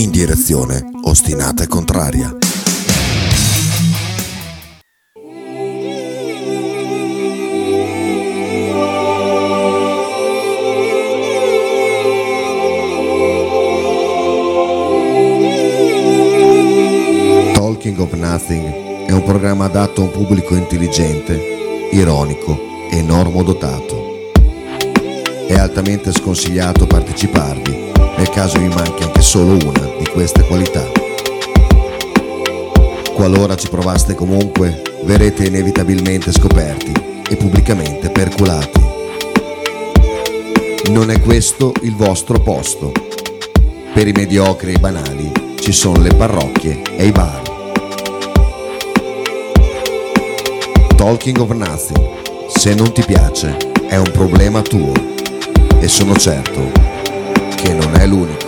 in direzione ostinata e contraria. Talking of Nothing è un programma adatto a un pubblico intelligente, ironico e normodotato. È altamente sconsigliato parteciparvi nel caso vi manchi anche solo una queste qualità. Qualora ci provaste comunque, verrete inevitabilmente scoperti e pubblicamente perculati. Non è questo il vostro posto. Per i mediocri e i banali ci sono le parrocchie e i bar. Talking of Nothing, se non ti piace, è un problema tuo e sono certo che non è l'unico.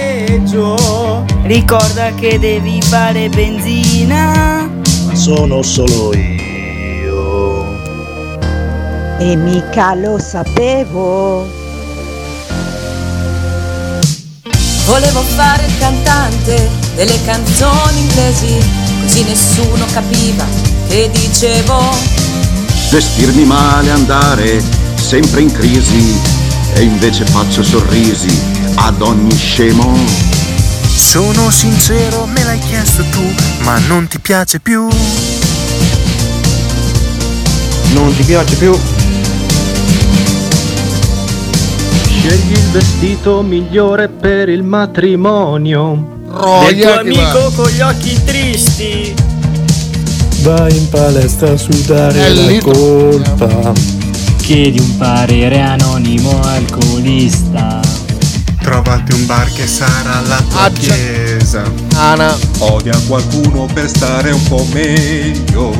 Ricorda che devi fare benzina. Ma sono solo io. E mica lo sapevo. Volevo fare il cantante delle canzoni inglesi, così nessuno capiva che dicevo. Vestirmi male, andare sempre in crisi e invece faccio sorrisi ad ogni scemo. Sono sincero, me l'hai chiesto tu, ma non ti piace più. Non ti piace più? Scegli il vestito migliore per il matrimonio. Del tuo amico con gli occhi tristi. Vai in palestra a sudare la colpa. Chiedi un parere anonimo alcolista. Trovati un bar che sarà la tua Accia. chiesa. Ana. Odia qualcuno per stare un po' meglio.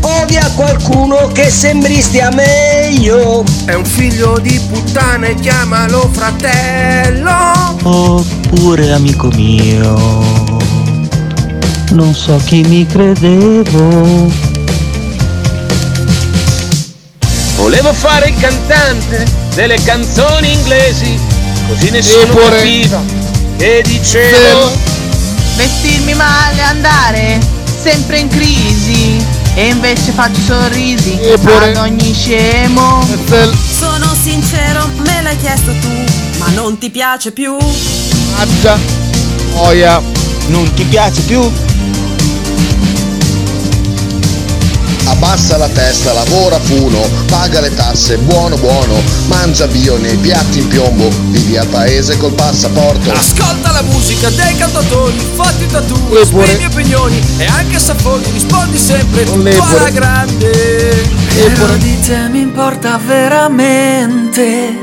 Odia qualcuno che sembri stia meglio. È un figlio di puttana e chiamalo fratello. Oppure amico mio. Non so chi mi credevo. Volevo fare il cantante delle canzoni inglesi, così nessuno pure- capiva che dicevo. Vestirmi male, andare sempre in crisi. E invece faccio sorrisi E pure- ad ogni scemo. Sono sincero, me l'hai chiesto tu, ma non ti piace più. Aggia. Oia. Non ti piace più? Abbassa la testa, lavora funo, paga le tasse, buono buono, mangia bio nei piatti in piombo, vivi al paese col passaporto. Ascolta la musica dei cantatori, fatti tatu, esprimi opinioni e anche sapori, rispondi sempre Non le alla grande. pure- di te mi importa veramente,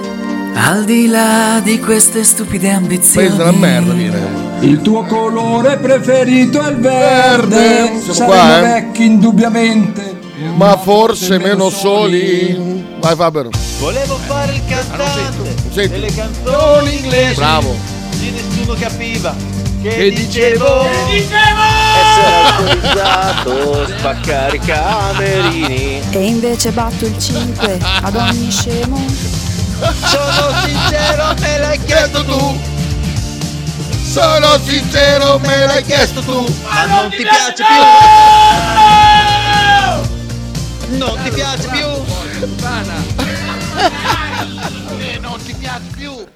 al di là di queste stupide ambizioni. Questa è una merda, dire. Il tuo colore preferito è il Verde. Siamo qua, eh. vecchi indubbiamente. Ma forse meno soli. Vai Faber. Volevo fare il cantante Senti. delle canzoni inglesi. Bravo. Così nessuno capiva che, Che dicevo. Essere autorizzato, spaccare i camerini. E invece batto il 5 ad ogni scemo. Sono sincero, me l'hai chiesto tu. Sono sincero, me l'hai chiesto tu. Ma non ti piace più? Non ti piace più? non ti piace più.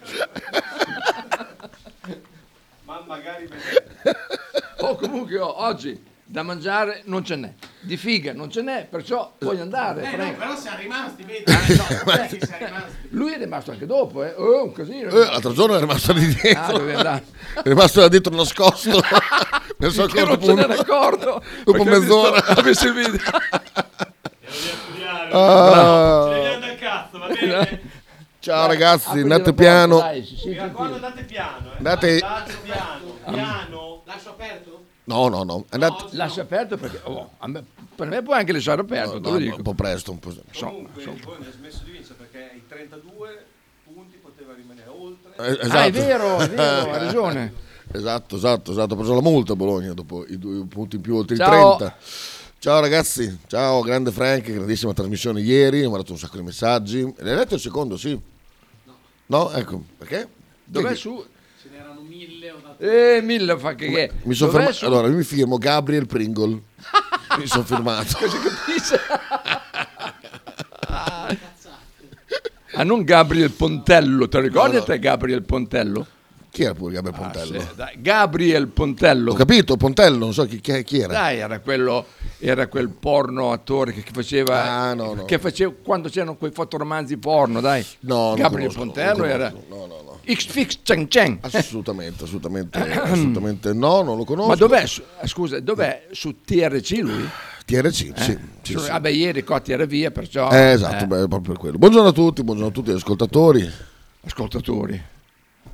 Oh, comunque oh, oggi da mangiare non ce n'è, di figa non ce n'è, perciò puoi andare. Eh, prego. no, però siamo rimasti, vedi? Eh, no, Eh, eh, sì, siamo rimasti. Lui rimasto anche dopo, eh. Oh, un casino. Eh, l'altro giorno è rimasto lì Ah, dietro. dove andare? è rimasto là dietro nascosto. ne so Che non dopo se un- n'era accorto. Dopo perché ha visto- mezz'ora. Ha il video. Ah. Bene. Ciao ragazzi, andate piano. dai, sì, sì, tranquillo. andate piano, eh. Andate- piano, piano. Lascio aperto? No, no, no. Andate... Lascia aperto perché oh, a me- per me puoi anche lasciare aperto, No, dico. un po' presto, un po'. Comunque, voi ne ha smesso di vincere perché ai 32 punti poteva rimanere oltre. Eh, esatto. Ah, è vero, è vero, hai ragione. Esatto, esatto, esatto. Ha preso la multa a Bologna dopo i due punti in più oltre Ciao. i 30. Ciao ragazzi, ciao grande Frank, grandissima trasmissione ieri, mi ha mandato un sacco di messaggi. L'hai letto il secondo, sì? No. Ecco, perché? Dov'è Chi- su? Ce n'erano mille. Ho dato... Eh, mille fa che che. Mi sono fermato. su? Allora, io mi firmo Gabriel Pringle. mi sono firmato. Cosa capisci? ah, non Gabriel Pontello, te lo ricordi No, no. te Gabriel Pontello? Chi era pure Gabriel Pontello? Ah, sì, dai, Gabriel Pontello. Ho capito, Pontello, non so chi, chi- chi era. Dai, era quello, era quel porno attore che, faceva, Ah, no, no. che faceva quando c'erano quei fotoromanzi porno, dai. No, Gabriel conosco, Pontello era no, no, no. X-Fix Cheng Cheng. Assolutamente, assolutamente, assolutamente no, non lo conosco. Ma dov'è? eh, Scusa, dov'è su TRC lui? TRC, Eh? sì. sì, sì. Vabbè, ieri Cotti era via, perciò. Eh, esatto, eh, beh, proprio per quello. Buongiorno a tutti, buongiorno a tutti gli ascoltatori. ascoltatori.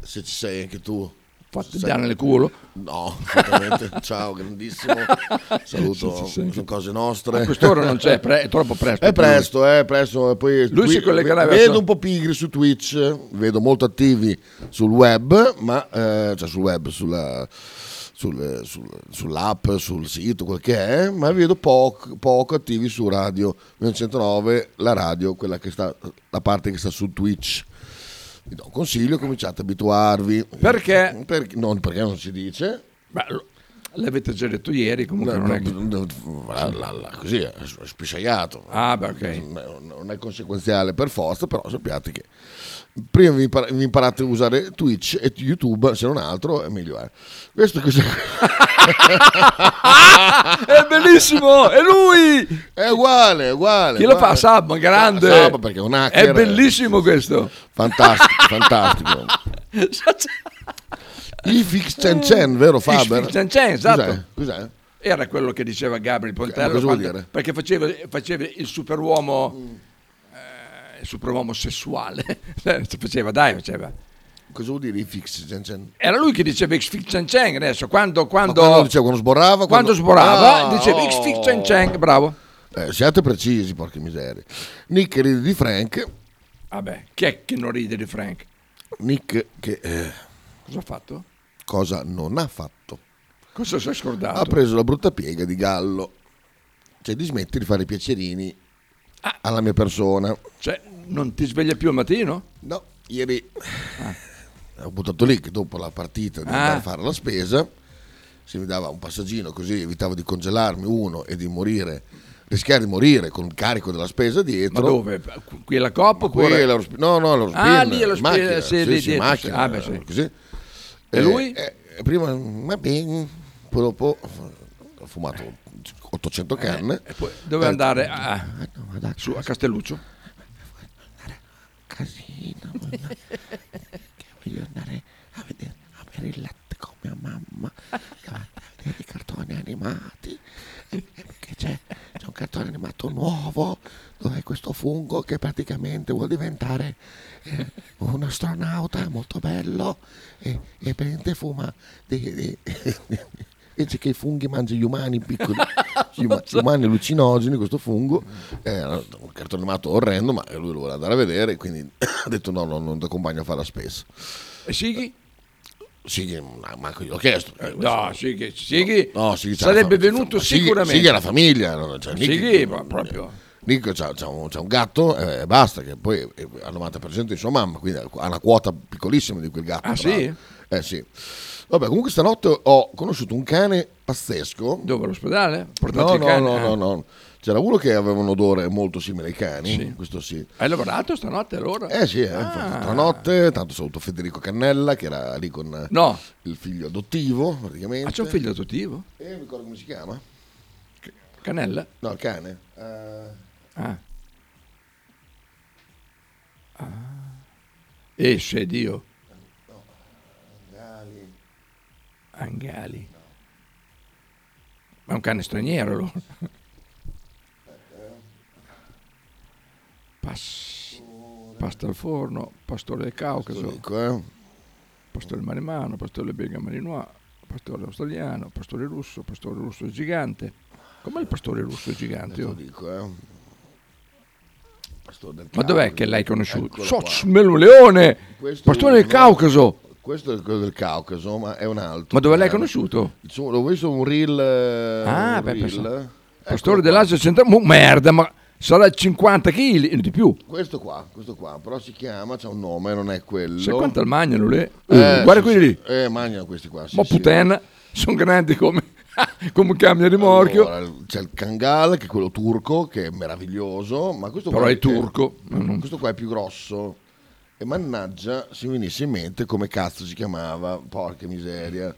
Se ci sei anche tu. Fatti dare nel culo. No. Ciao, grandissimo. Saluto, sono cose nostre. A quest'ora non c'è, pre- è troppo presto. È presto, è presto. e Poi Lui si collegherà vedo verso- un po' pigri su Twitch, vedo molto attivi sul web, ma eh, cioè sul web, sulla, sul- sul- sull'app, sul sito, quel che è, ma vedo poco, poco attivi su radio 109, la radio, quella che sta, la parte che sta su Twitch. Vi do un consiglio, cominciate ad abituarvi. Perché? Perché, non, perché non si dice. Beh, l'avete già detto ieri, comunque No, non è no, no, la- la- così è spisciaiato. Ah, beh, ok. Non è conseguenziale per forza, però sappiate che prima vi, impar- vi imparate a usare Twitch e YouTube, se non altro, è meglio è. Questo cos'è? è bellissimo, è lui! È uguale, è uguale. Chi lo fa? Sab, grande. Sab, perché è un hacker. È bellissimo questo. Fantastico, fantastico. Il Chen Chen, vero Faber? Fix Chen Chen, esatto. Cos'è? Cos'è? Era quello che diceva Gabriel Pontello. cosa vuol quando- dire? Perché faceva, faceva il superuomo... eh, il superuomo sessuale. faceva, dai, faceva. Cosa vuol dire Fix Chen? Era lui che diceva X Fix Chen adesso, quando... quando, quando diceva, quando sborrava? quando sborava, Ah, diceva oh. X Fix Chen Chen, bravo. Eh, siate precisi, porca miseria. Nick ride di Frank. Vabbè, chi è che non ride di Frank? Nick che eh, Cosa ha fatto? cosa non ha fatto? Cosa si è scordato? Ha preso la brutta piega di Gallo. Cioè di smettere di fare i piacerini alla mia persona. Cioè, non ti sveglia più al mattino? No, ieri ho buttato lì che dopo la partita di Ah. andare a fare la spesa, se mi dava un passaggino così evitavo di congelarmi uno e di morire, rischiare di morire con il carico della spesa dietro. Ma dove? Qui alla Coppa Qui oppure? all'Eurospin- no, no, all'Eurospin, Ah, lì allo in macchina, sì, sì, sì, macchina. Ah, beh, sì. così. E lui? Eh, eh, prima, va bene, poi dopo ho fumato 800 canne. E poi dove Eh, andare? A, su, a Castelluccio? Casino. voglio andare a vedere, a bere il latte con mia mamma, va a vedere i cartoni animati. E- e Perché c'è, c'è un cartone animato nuovo dove è questo fungo che praticamente vuole diventare eh, un astronauta molto bello e, e praticamente fuma dei, dei- dice che i funghi mangiano gli umani piccoli gli, uma- gli umani allucinogeni questo fungo è un cartone animato orrendo ma lui lo vuole andare a vedere quindi ha detto no, no non ti accompagno a fare la spesa E Sighi? Sighi ma- manco gliel'ho chiesto No, Sighi, Sighi No, Sighi c'ha sarebbe la venuto Sighi- sicuramente. Sighi è la famiglia no? cioè, Sighi, ma proprio. Nick c'ha, c'ha un, c'ha un gatto e basta, che poi è al 90% di sua mamma, quindi ha una quota piccolissima di quel gatto. Ah, tra sì? Eh sì. Vabbè, comunque stanotte ho conosciuto un cane pazzesco. Dove all'ospedale? Portato No, no, cane? no, Ah. no, no. C'era uno che aveva un odore molto simile ai cani, Sì. questo sì. Hai lavorato stanotte allora? Eh sì, eh, Ah. stanotte, tanto saluto Federico Cannella che era lì con eh, No. il figlio adottivo praticamente. Ah, c'è un figlio adottivo? Eh, mi ricordo come si chiama? Canella? No, il cane. Eh, Ah. Esce Dio. Angali. Angali. Ma è un cane straniero allora. Pass- pasta al forno, pastore del Caucaso, eh. pastore marimano, pastore belga malinois, pastore australiano, pastore russo, pastore russo gigante. Com'è il pastore russo gigante? Lo oh? dico, eh. Ma dov'è che l'hai conosciuto? Soc, qua. Melo Leone! Questo Pastore del Caucaso! Questo è quello del Caucaso, ma è un altro. Ma dove l'hai cane. conosciuto? Insomma, L'ho visto un reel. eh, Ah, un beh, reel. Pastore qua. dell'Asia centrale. Merda, ma sarà 50 kg di più. Questo qua, questo qua, però si chiama, c'ha un nome, non è quello. Sai quanto al magnano lì? Eh, Uh, guarda sì, quelli lì. Eh, mangiano questi qua. Sì, Ma puttana, sono grandi come, come un cambio rimorchio. Allora, c'è il Kangal, che è quello turco, che è meraviglioso, ma questo Però qua è turco. che- questo qua è più grosso. E mannaggia, se mi venisse in mente come cazzo si chiamava, porca miseria.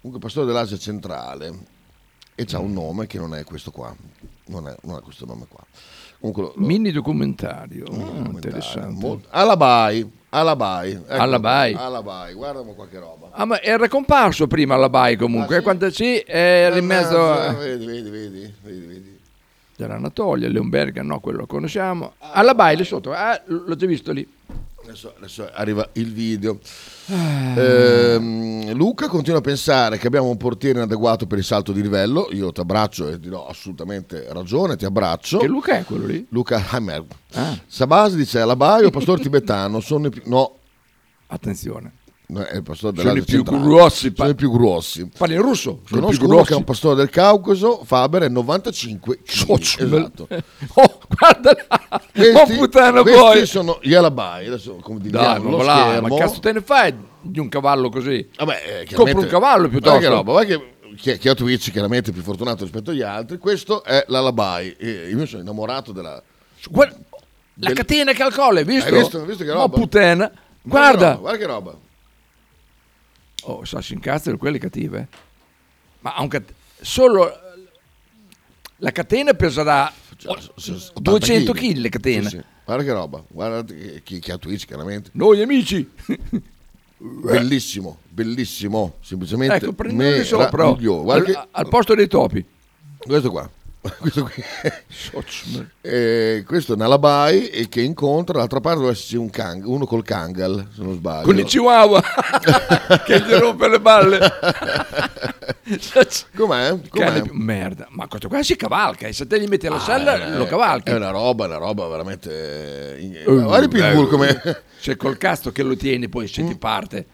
Comunque, pastore dell'Asia centrale. E c'ha un nome che non è questo qua. Non è, non ha questo nome qua. Comunque, lo- lo- Mini documentario. Ah, documentario, interessante. molto- Alabai, Alabai. eccolo Alabai. Alabai, guarda qualche roba. Ah, ma era comparso prima alla Bai comunque. Ah, eh, Quando sì, era in mezzo a... Vedi, vedi, vedi, vedi, vedi. C'era Anatolia, Leonberga, no, quello lo conosciamo. Alla lì sotto, ah, l'ho già visto lì. Adesso, adesso arriva il video. Ehm, Luca continua a pensare che abbiamo un portiere inadeguato per il salto di livello. Io ti abbraccio e ti do assolutamente ragione, ti abbraccio. Che Luca è quello lì? Luca Hammer. Ah. Sabasi dice alla Baio, pastore tibetano, sono i più... No, Attenzione. No, è il pastore Sono i più centrale. grossi, pa- Sono i più grossi. Parli in russo. Sono Conosco uno che è un pastore del Caucaso, Faber è 95 kg. Esatto. Oh, guarda là. Questi, oh, puttana questi poi. sono gli alabai. Adesso come Dai, ma, lo va là, ma cazzo te ne fai di un cavallo così? Vabbè, eh, Compra un cavallo Guarda piuttosto. che roba, guarda che chi, chi ha Twitch chiaramente è più fortunato rispetto agli altri. Questo è l'alabai. E io sono innamorato della. Guarda, la del- catena che ha al collo, hai visto? Hai visto? Hai visto che Ma roba? puttana. Guarda che Guarda. roba, Guarda che roba. Oh, sa, si incazzano quelle cattive. Ma ha un cat- solo la catena peserà Cioè, s- 80 200 chili. kg le catene. Sì, sì. Guarda che roba. Guarda chi, chi ha Twitch chiaramente. Noi amici. Bellissimo, bellissimo. Semplicemente ecco, meraviglioso. Guarda Al, che- al posto dei topi. Questo qua. Questo, qui. Eh, questo è un alabai e che incontra dall'altra parte dove esserci un kang, uno col kangal se non sbaglio Con il chihuahua che gli rompe le balle. com'è? Com'è? Merda, ma questo qua si cavalca. e Se te gli metti alla Ah, sella, eh, lo cavalchi. è una roba una roba veramente eh, in- Uh, guarda il pitbull eh, come Se col cazzo che lo tieni, poi se ti parte.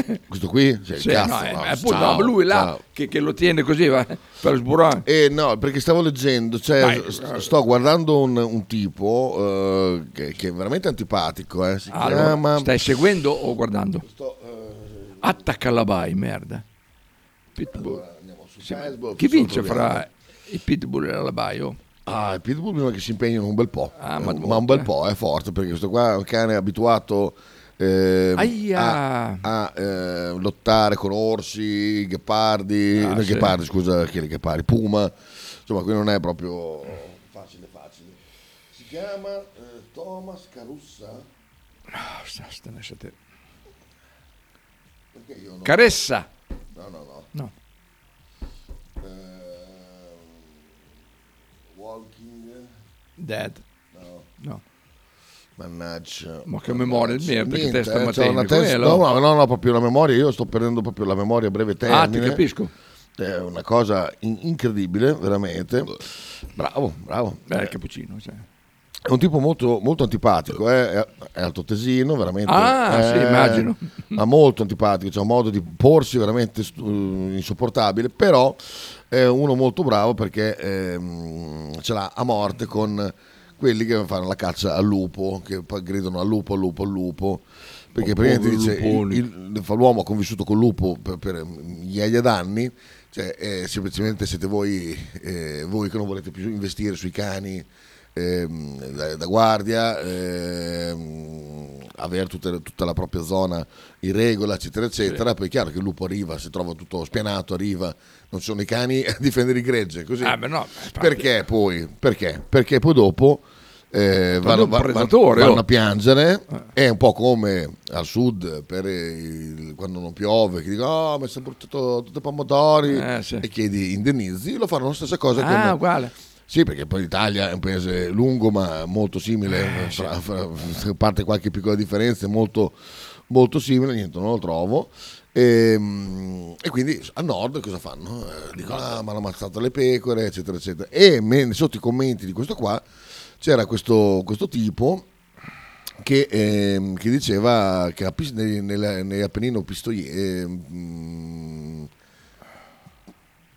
questo qui Cioè, Sì, cazzo, no, no, è appunto, ciao, no, lui là che, che lo tiene così va, per sburare. Eh, no, perché stavo leggendo, cioè, Vai. st- sto guardando un, un tipo eh, che, che è veramente antipatico, eh, Allora, chiama... stai seguendo o guardando? Attacca la bai, merda. Pitbull. Sì, Facebook, Chi vince fra i pitbull e la bai? oh? Ah, il pitbull bisogna che si impegnino un bel po', Ah, Eh, ma ma, un bel eh. po', è forte, perché questo qua è un cane abituato eh, a, a, eh, lottare con orsi, ghepardi, Ah, non sì. ghepardi, scusa, che ghepardi, puma, insomma, qui non è proprio facile, facile. Si chiama eh, Thomas Carussa? Ah, sta- sta lascia te. Perché io non... Caressa. No, no, no. No. Ehm, walking... Dead. No. No. Mannaggia. Ma che memoria il mio, perché Niente, testa eh, Mattei, una testa, no, no, no, no, proprio la memoria, io sto perdendo proprio la memoria a breve termine. Ah, ti capisco. È una cosa in- incredibile, veramente. Bravo, bravo. Beh, il cappuccino, cioè. È un tipo molto, molto antipatico, eh, è, è altoatesino, veramente. Ah, sì, eh, immagino. Ma molto antipatico, c'ha un modo di porsi veramente stu- insopportabile, però è uno molto bravo perché ehm, ce l'ha a morte con quelli che fanno la caccia al lupo, che gridano al lupo, al lupo, al lupo. Perché praticamente dice, il, il- l'uomo ha convissuto col lupo per, per migliaia d'anni, cioè, eh, semplicemente siete voi, eh, voi che non volete più investire sui cani ehm, da, da guardia, ehm, avere tutta, tutta la propria zona in regola, eccetera, eccetera. Poi è chiaro che il lupo arriva, si trova tutto spianato, arriva, non ci sono i cani a difendere il gregge, così. Ah, beh, no. Perché poi? Perché? Perché poi dopo eh, vanno, predatore, vanno oh. a piangere. È un po' come al sud per il- quando non piove, che dicono oh, mi sono portato tutti i pomodori Eh, sì. e chiedi indennizzi, lo fanno la stessa cosa Ah, con uguale. Sì, perché poi l'Italia è un paese lungo ma molto simile, Eh, fra- fra- a parte qualche piccola differenza, è molto, molto simile, niente, non lo trovo. E, mm, e quindi a nord cosa fanno? Eh, dicono, ah, mi hanno ammazzato le pecore, eccetera, eccetera. E me- sotto i commenti di questo qua c'era questo, questo tipo che, ehm, che diceva che la pis- nei, nella- nei Appennino Pistoie, ehm,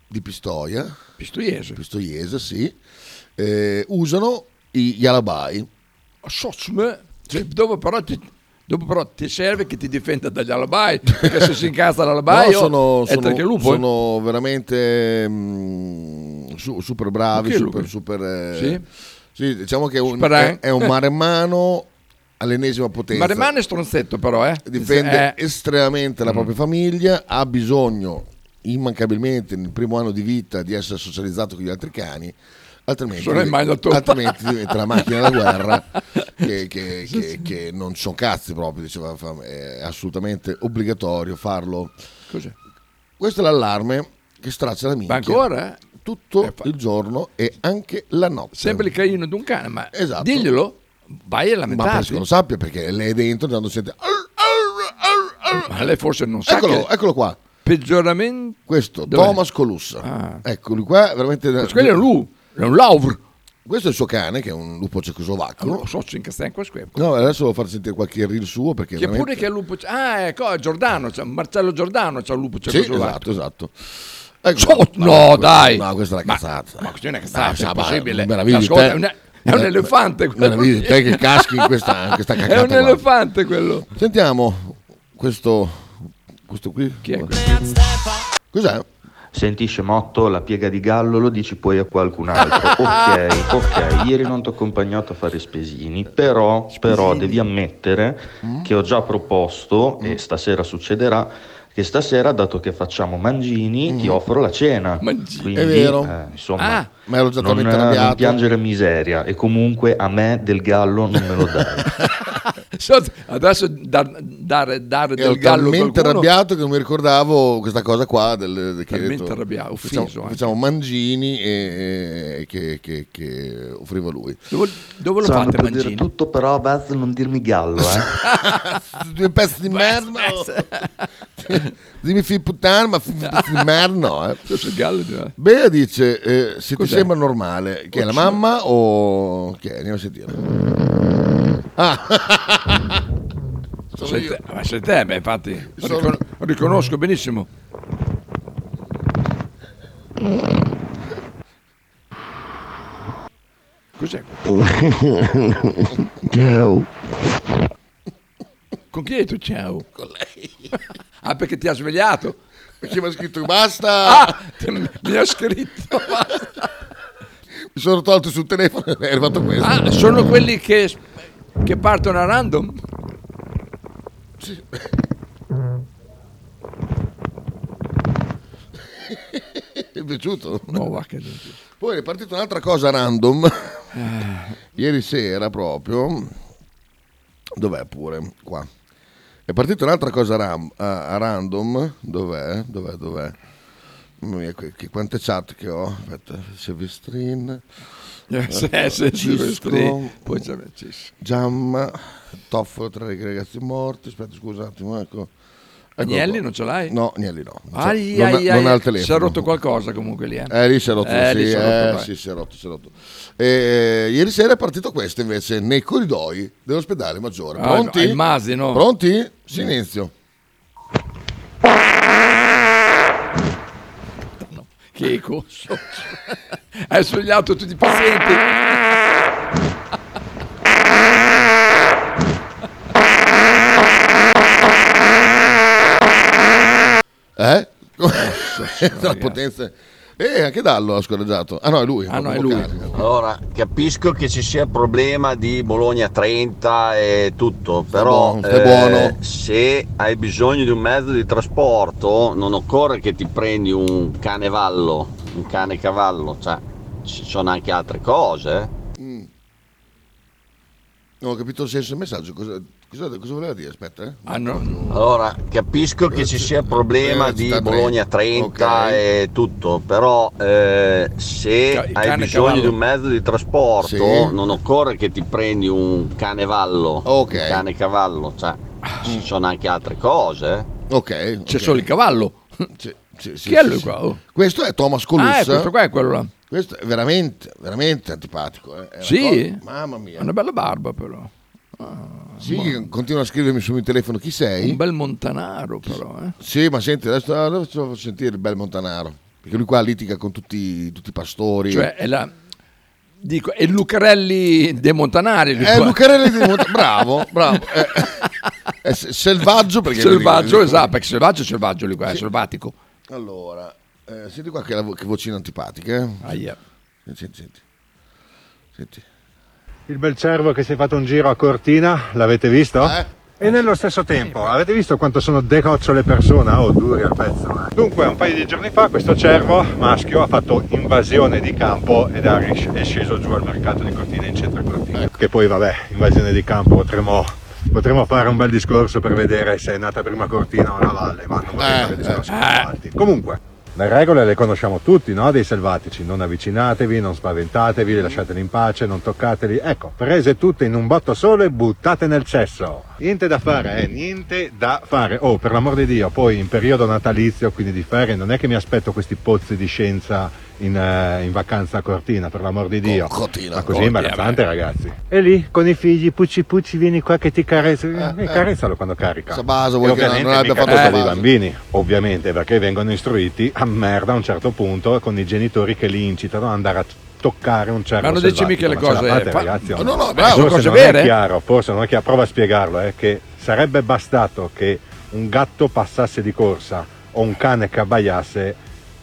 di Pistoia, Pistoiese, Pistoiese sì, eh, usano i- gli alabai. Sotsme, cioè, dopo, però ti, dopo però ti serve che ti difenda dagli alabai, perché se si incazza l'alabai No, sono, sono- lupo. eh. sono veramente mm, su- super bravi, super, super, eh, Sì? Sì, diciamo che è un, eh? è, è un maremmano all'ennesima potenza. Ma rimane stronzetto però, eh. difende Eh, estremamente la Mm. propria famiglia, ha bisogno immancabilmente nel primo anno di vita di essere socializzato con gli altri cani, altrimenti, altrimenti diventa la macchina da guerra che, che- che- che non sono cazzi proprio, diceva, è assolutamente obbligatorio farlo. Cos'è? Questo è l'allarme che straccia la minchia Ma ancora? eh? Tutto il giorno e anche la notte. Sempre il caino di un cane, ma Esatto. diglielo, vai a Ma penso lamentarti. che lo sappia perché lei è dentro quando sente Ma lei forse non sa Eccolo, che eccolo qua. peggioramento Questo, Dov'è? Thomas Colussa. Ah. Eccoli qua, veramente... Questo quello è un lu, è un lauvr. Questo è il suo cane, che è un lupo cecoslovacco. So che sta in questo qui. No, adesso devo far sentire qualche reel suo perché Che veramente... pure che è il lupo. Ah, ecco, è Giordano, c'è Marcello Giordano, c'è un lupo Sì, cecoslovacco. esatto, esatto. Ecco, So- no, questa- dai. No, questa è una cazzata. Ma questa è una cazzata, Dai, è possibile. Ascolta, è un- è un elefante quello lì. te che caschi in questa, questa È un qua. elefante quello. Sentiamo questo, questo qui. Chi è Cos'è? Senti scemotto, la piega di gallo lo dici poi a qualcun altro. ok, ok, ieri non ti ho accompagnato a fare spesini, però, però devi ammettere che ho già proposto, e stasera succederà, che stasera, dato che facciamo mangini, ti offro la cena. Quindi, È vero. eh, insomma, Ah. Ma ero già non, eh, non piangere miseria e comunque a me del gallo non me lo dai. So- Adesso dar- dare, dare Ero del gallo a talmente qualcuno- arrabbiato che non mi ricordavo questa cosa qua del, del- che Talmente detto, arrabbiato, facciamo, offeso anche. facciamo mangini e, e che, che- che offriva lui Dove, dove lo Stanno fate per dire mangini? tutto, però basta non dirmi gallo, eh. due pezzi di merda dimmi fi puttana ma merda no eh. Bea dice eh, se ti sembra normale che è la mamma o che è? andiamo a sentire ah Sono Sei io. te, ma sei te, beh, infatti Sono- ricon- riconosco benissimo. Cos'è? Ciao. Con chi hai tu ciao? Con lei. Ah, perché ti ha svegliato? perché mi ha scritto basta Ah, mi ha scritto. basta. mi sono tolto sul telefono e è arrivato questo Ah, sono quelli che, che partono a random? Ti è piaciuto? No, va che Poi è partita un'altra cosa random. Ieri sera proprio. Dov'è pure? Qua. È partita un'altra cosa ram- a, random. Dov'è? Dov'è? Dov'è? Mamma mia, che, che quante chat che ho. Aspetta, Silvestrin. Eh, Cisco, Silvestrin, poi c'è. Giamma. Toffolo tra i ragazzi morti. Aspetta, scusa un attimo. Ecco. Agnelli non ce l'hai? No, Agnelli no. Non, Ai, non, ai, non ai, ha il telefono. Si è rotto qualcosa comunque lì. Eh, Eh, lì si è rotto, Eh, sì, si è eh, rotto, sì, si è rotto, si è rotto. E, ieri sera è partito questo invece nei corridoi dell'ospedale Maggiore. Ah, Pronti? no, masi, no? Pronti? Silenzio. Che cosa? Hai svegliato tutti i pazienti. Eh? La potenza. Eh, anche Dallo ha scoraggiato. Ah no, è lui. Ah, no, è lui. Allora, capisco che ci sia il problema di Bologna 30 e tutto, però buono, buono. se hai bisogno di un mezzo di trasporto non occorre che ti prendi un cane vallo, un cane cavallo, cioè ci sono anche altre cose. eh. Non ho capito il senso del messaggio. Cosa, cosa, cosa voleva dire? Aspetta, eh. Allora, capisco che ci sia il problema Eh, di Bologna 30 e tutto, però eh, se Ca- il hai cane bisogno cavallo. di un mezzo di trasporto Sì. non occorre che ti prendi un cane vallo, Ok. un cane cavallo, cioè ci sono anche altre cose. eh. Ok. C'è solo il cavallo. Sì, sì, Chi è lui qua? Oh. Questo è Thomas Colussa. Ah, è questo qua è quello là. Questo è veramente, veramente antipatico. eh. Sì? cosa- Mamma mia. Ha una bella barba però. Sì, che continua a scrivermi sul mio telefono chi sei. Un bel montanaro però, eh. Sì, ma senti, adesso, adesso faccio sentire il bel Montanaro. Perché lui qua litiga con tutti, tutti i pastori. Cioè è la dico, è Lucarelli dei Montanari. è qua. Lucarelli di Montanaro. Bravo, bravo. È, è s- selvaggio perché... selvaggio, esatto, perché selvaggio è selvaggio lui qua, è Sì. selvatico. Allora, eh, senti qua che, la che vocina antipatica. Eh? Aia. Senti, senti. Senti. Il bel cervo che si è fatto un giro a Cortina, l'avete visto? Eh? E nello stesso tempo, avete visto quanto sono decocciole persone? Oh, duri al pezzo. eh. Dunque, un paio di giorni fa questo cervo maschio ha fatto invasione di campo ed è sceso giù al mercato di Cortina in centro a Cortina. Che poi, vabbè, invasione di campo potremo, potremo fare un bel discorso per vedere se è nata prima Cortina o la valle, ma non vorrei fare discorsi più avanti. Comunque, le regole le conosciamo tutti, no? Dei selvatici. Non avvicinatevi, non spaventatevi, lasciateli in pace, non toccateli. Ecco, prese tutte in un botto solo e buttate nel cesso. Niente da fare, eh? Niente da fare. Oh, per l'amor di Dio, poi in periodo natalizio, quindi di ferie, non è che mi aspetto questi pozzi di scienza in, eh, in vacanza a Cortina, per l'amor di Dio. Cortina, Ma così Cortina, imbarazzante, ragazzi. E lì, con i figli, pucci pucci, vieni qua che ti carezzo. Eh, carezzalo quando carica. Sabasa E vuoi che non, abbia fatto tocca dei bambini, ovviamente, perché vengono istruiti a merda a un certo punto con i genitori che li incitano ad andare a toccare un cervo Ma non dici mica le cose- fate, fa- ragazzi, No, no, Eh, bravo, forse cose non vere. È chiaro, forse non è chiaro, prova a spiegarlo, eh, che sarebbe bastato che un gatto passasse di corsa o un cane che abbaiasse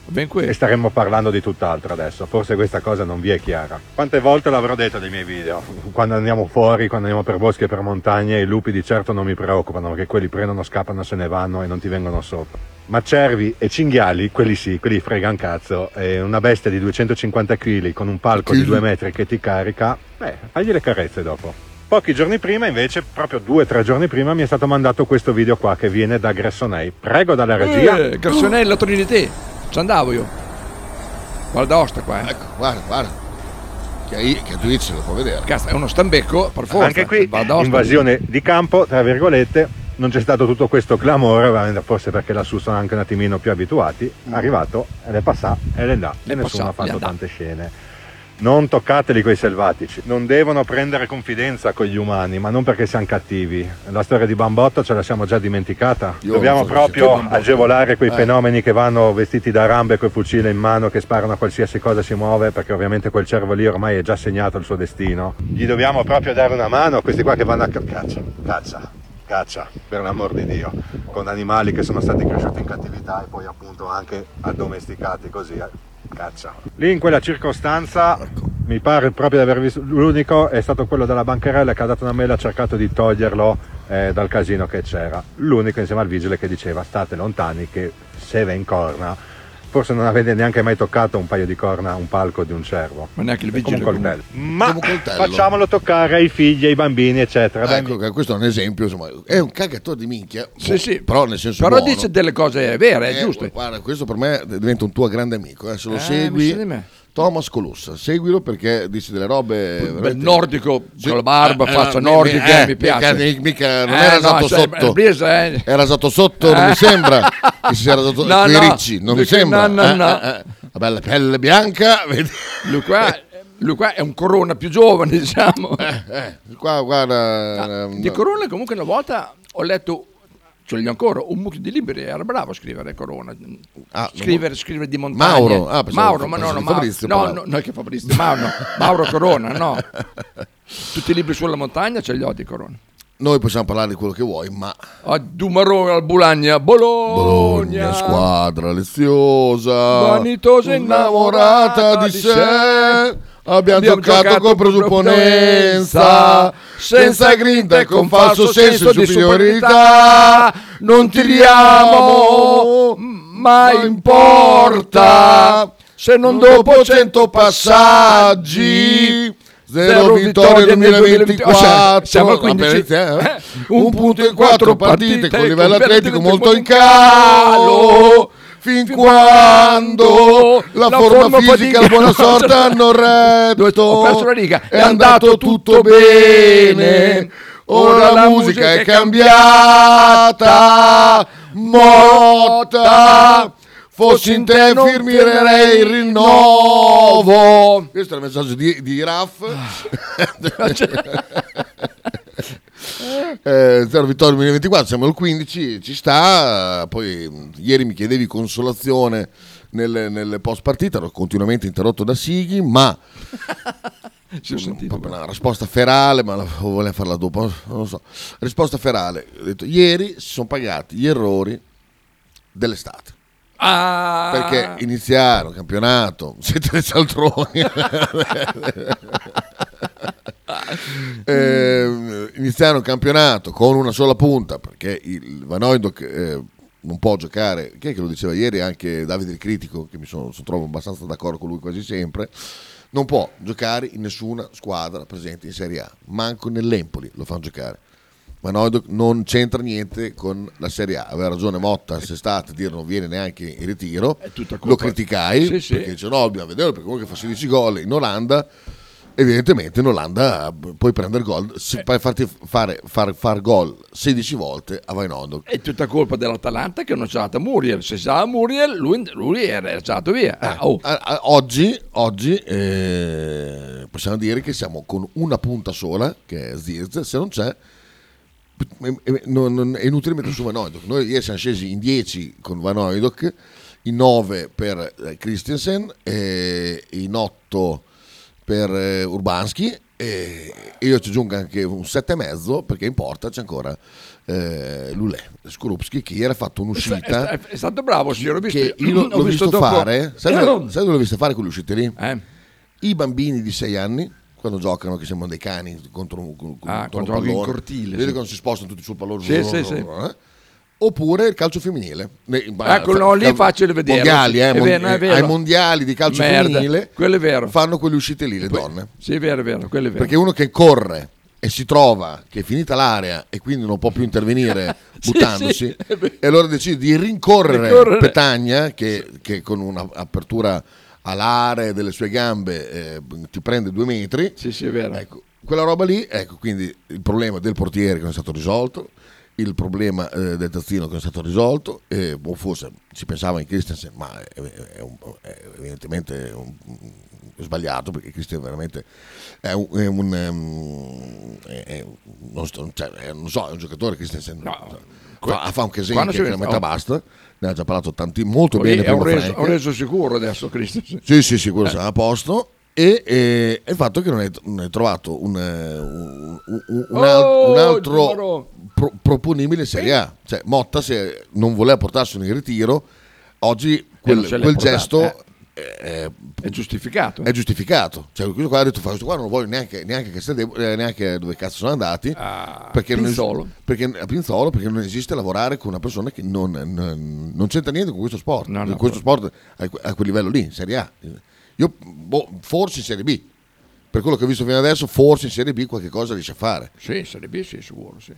Ben qui. e staremmo parlando di tutt'altro adesso. Forse questa cosa non vi è chiara. Quante volte l'avrò detto nei miei video? Quando andiamo fuori, quando andiamo per boschi e per montagne, i lupi di certo non mi preoccupano perché quelli prendono, scappano, se ne vanno e non ti vengono sopra. Ma cervi e cinghiali, quelli sì, quelli fregan cazzo. E una bestia di 250 kg con un palco di Chili. due metri che ti carica, beh, fagli le carezze dopo. Pochi giorni prima, invece, proprio due o tre giorni prima, mi è stato mandato questo video qua che viene da Gressonei. Prego dalla regia. Eh, Garsonella Trinité. Ci andavo io. Guarda Osta qua, eh. Ecco, guarda, guarda. Che, hai- che Twitch lo può vedere. Cazzo, è uno stambecco, per forza. Anche qui, invasione di campo, tra virgolette, non c'è stato tutto questo clamore, forse perché lassù sono anche un attimino più abituati. È arrivato, e le passà, e le là, e nessuno passà, ha fatto tante scene. Non toccateli quei selvatici, non devono prendere confidenza con gli umani, ma non perché siamo cattivi. La storia di Bambotto ce la siamo già dimenticata. Io Dobbiamo so proprio agevolare quei Eh. fenomeni che vanno vestiti da rambe col fucile in mano, che sparano a qualsiasi cosa si muove, perché ovviamente quel cervo lì ormai è già segnato il suo destino. Gli dobbiamo proprio dare una mano a questi qua che vanno a ca- caccia, caccia, caccia, per l'amor di Dio, con animali che sono stati cresciuti in cattività e poi appunto anche addomesticati così. Caccia. Lì in quella circostanza mi pare proprio di aver visto l'unico è stato quello della bancarella che ha dato una e ha cercato di toglierlo eh, dal casino che c'era. L'unico insieme al vigile che diceva state lontani che se ve in corna forse non avete neanche mai toccato un paio di corna, un palco di un cervo. Ma neanche il Come vigile. un coltello. Ma Come un coltello. facciamolo toccare ai figli, ai bambini, eccetera. Ecco, che questo è un esempio, insomma, è un cagatore di minchia. Sì, sì. Però nel senso Però buono. dice delle cose vere, Eh, giuste. Guarda, questo per me diventa un tuo grande amico. eh, Se lo Eh, segui, mi sa di me. Thomas Colussa, seguilo perché dice delle robe. Bel veramente- nordico, Sì. con la barba, Eh, faccia eh, nordica, eh, eh, mi piace. Mica, mica- non Eh, era no, stato cioè, sotto. Eh. Era stato sotto, non Eh. mi sembra che si era stato No, no, ricci, non mi sembra. no, no, Eh, no. eh, eh. La bella pelle bianca? Lui qua, lui qua è un corona più giovane, diciamo. Eh, qua guarda. Di Corona comunque una volta ho letto, ho ancora, un mucchio di libri, era bravo a scrivere Corona. Ah, scrivere, scrivere di montagne. Mauro, ah, Mauro, ma no, no, di Fabrizio no, no, no, che Fabrizio, Mauro, no. Mauro Corona, no. Tutti i libri sulla montagna ce li ho di Corona. Noi possiamo parlare di quello che vuoi, ma. A Dumarone, al Bulagna, Bologna. Bologna, squadra leziosa, Vanitosa innamorata di sé. Abbiamo, Abbiamo giocato, giocato con presupponenza, senza grinta e con falso senso di superiorità. Non tiriamo, ma importa se non dopo cento passaggi Zero vittorie nel 2024. Siamo al Appena 15. iniziato, eh? Eh, Un punto in quattro partite con livello atletico molto in in calo. Fin quando la forma fisica e la buona sorta hanno Ho perso retto la riga. è andato tutto bene. Ora la musica è cambiata. Morta. Fossi in te firmerei il rinnovo. Questo è il messaggio di, di Raff. Eh, zero vittorie 2024, siamo al 15, ci sta. Poi mh, ieri mi chiedevi consolazione nelle, nelle post partita, ero continuamente interrotto da Sighi, ma Ci ho sentito. proprio una risposta ferale, ma la, volevo farla dopo, non lo so. Risposta ferale, ho detto ieri si sono pagati gli errori dell'estate. Ah. Perché iniziare un campionato, siete cialtroni. Eh, iniziare un campionato con una sola punta perché il Van Hooydonk eh, non può giocare chi è che lo diceva ieri anche Davide il Critico che mi sono, sono- trovo abbastanza d'accordo con lui quasi sempre non può giocare in nessuna squadra presente in Serie A manco nell'Empoli lo fanno giocare Van Hooydonk non c'entra niente con la Serie A aveva ragione Motta se state a dire non viene neanche in ritiro lo criticai Sì, sì. perché dice no dobbiamo vederlo perché comunque fa 16 gol in Olanda evidentemente in Olanda eh, puoi prendere gol se puoi farti fare far, far gol 16 volte a Vainodok È tutta colpa dell'Atalanta che non c'è stata Muriel. Se c'era Muriel, lui, lui era stato via. Ah, oh. Oggi, oggi eh, possiamo dire che siamo con una punta sola che è Zirz se non c'è eh, eh, non- non- è inutile mettere su Van Hooydonk. noi ieri siamo scesi in 10 con Van Hooydonk in 9 per eh, Christensen e in 8 per eh, Urbanski e io ci aggiungo anche un 7,5 perché in porta c'è ancora eh, Lulè Skorupski che ieri ha fatto un'uscita È, è stato bravo, signor. Visto, che io l'ho, ho l'ho visto, dopo- fare sai, dove- sai dove l'ho visto fare quelle uscite lì? Eh. i bambini di 6 anni quando giocano che sembrano dei cani contro, un- con- Ah, contro un giochi in pallone. cortile, Vedi sì. quando si spostano tutti sul pallone Sì, sì, sì. eh? oppure il calcio femminile Ecco, no, lì è facile vederlo. mondiali, eh, È vero, è vero. ai mondiali di calcio Merda, femminile quello è vero. fanno quelle uscite lì le donne Sì, è vero, è vero, quello è vero. perché uno che corre e si trova che è finita l'area e quindi non può più intervenire buttandosi sì, e allora decide di rincorrere, Rincorrere. Petagna che, che con un'apertura alare delle sue gambe eh, ti prende due metri Sì, sì, è vero. ecco, quella roba lì ecco quindi il problema del portiere che non è stato risolto il problema eh, del tazzino che non è stato risolto e boh, forse si pensava in Christensen ma è, è un- è evidentemente un- sbagliato perché Christensen veramente è un, è un, ehm, è- è- non, sto- cioè, è- non so è un giocatore Christensen fa, fa un casino che, vede- metà oh. basta ne ha già parlato tanti molto Poi bene è un reso, un reso sicuro adesso, Christensen. Sì, sì, sì, quello sarà a posto. E, e- e il fatto che non hai, non hai trovato un, eh, un- un- un al- Oh, un altro pro- proponibile Serie A. Cioè, Motta, se non voleva portarselo in ritiro, oggi quel, l'è quel portato, gesto eh. È, È giustificato. è giustificato. Cioè, questo qua ha detto: "Fa, questo qua non lo voglio neanche, neanche, che sia debo- eh, neanche dove cazzo sono andati. perché, non es- Pinzolo. perché a Pinzolo, perché non esiste lavorare con una persona che non, non- non c'entra niente con questo sport. No, no, con questo sport a, que- a quel livello lì, in Serie A. Io, boh, forse in Serie B. Per quello che ho visto fino adesso, forse in Serie B qualche cosa riesce a fare. Sì, sarebbe sì, sicuro, sì.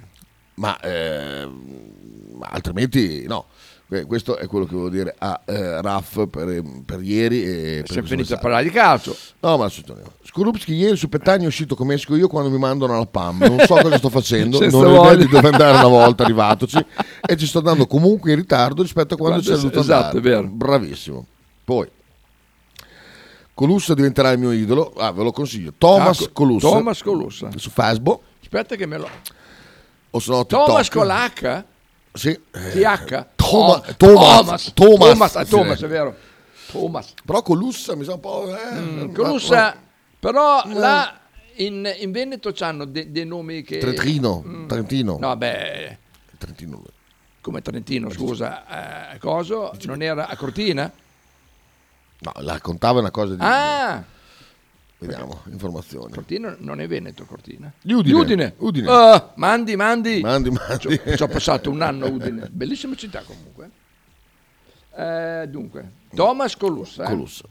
Ma, ehm, ma altrimenti no. Que- Questo è quello che volevo dire a eh, Raff per, per ieri. E per Siamo questo finiti a parlare di calcio. No, ma. Skorupski ieri su Petagna è uscito come esco io quando mi mandano alla PAM. Non so cosa sto facendo, non ho idea di dove andare una volta arrivatoci e ci sto andando comunque in ritardo rispetto a quando, Quando c'è dovuto esatto, andare. è vero. Bravissimo. Poi Colussa diventerà il mio idolo. Ah, ve lo consiglio. Thomas Ah, co- Colussa. Thomas Colussa. Su Facebook. Aspetta che me lo... O se no Thomas con l'H? Sì. TH? Toma- Thomas. Thomas. Thomas. Thomas, eh, Thomas, è vero. Thomas. Però Colussa mi sa un po'... eh, ma- Colussa, però là in, in Veneto hanno de- dei nomi che... Trentino. Mm. Trentino. No, beh, Trentino. come Trentino, scusa, eh, coso, non era a Cortina? No, la contava una cosa di... Ah, Vediamo, informazioni. Cortina non è Veneto, Cortina. Di Udine. Udine. Udine. Ah, mandi, mandi. Mandi, mandi. Ci ho- passato un anno a Udine. Bellissima città comunque. Eh, dunque, Thomas Colussa. eh. Colussa.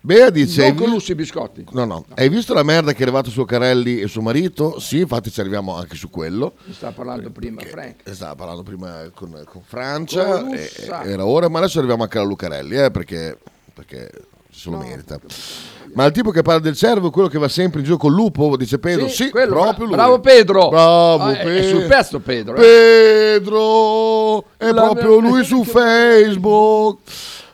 Bea dice... Non hai con vi- Lussi biscotti. No, no. Hai visto la merda che è arrivata su Carelli e suo marito? Sì, infatti ci arriviamo anche su quello. Stava parlando prima Frank. Stava parlando prima con, con Francia, e- era ora, ma adesso arriviamo anche alla Lucarelli, eh, perché, perché se lo merita. Ma il tipo che parla del cervo è quello che va sempre in giro col lupo, dice Pedro. Sì, quello, proprio lui. Bravo Pedro. Bravo Ah, è- Pedro. È sul pezzo Pedro. eh. Pedro è La proprio lui su Facebook.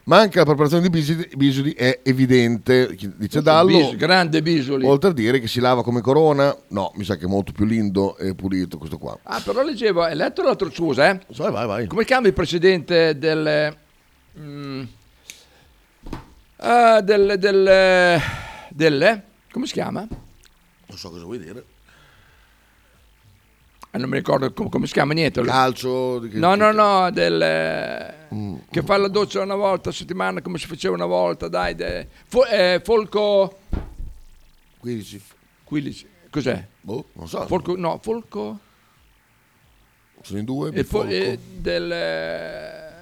Ma anche la preparazione di Bisoli, Bisoli è evidente, dice Dallo. Bis- grande Bisoli. Oltre a dire che si lava come corona, no, mi sa che è molto più lindo e pulito questo qua. Ah, però leggevo, hai letto l'altro scusa, eh? Vai, vai, vai. Come chiama il presidente del... mm, ah, del... del... del... come si chiama? Non so cosa vuoi dire. Eh, non mi ricordo com- come si chiama niente. Calcio? che- No, no, no, del... Mm. che fa la doccia una volta a settimana come si faceva una volta, dai. de- Fo- eh, Folco... 15. 15. Cos'è? Boh, non so. Folco, no, Folco... Sono in due. Il fo- eh, del... eh.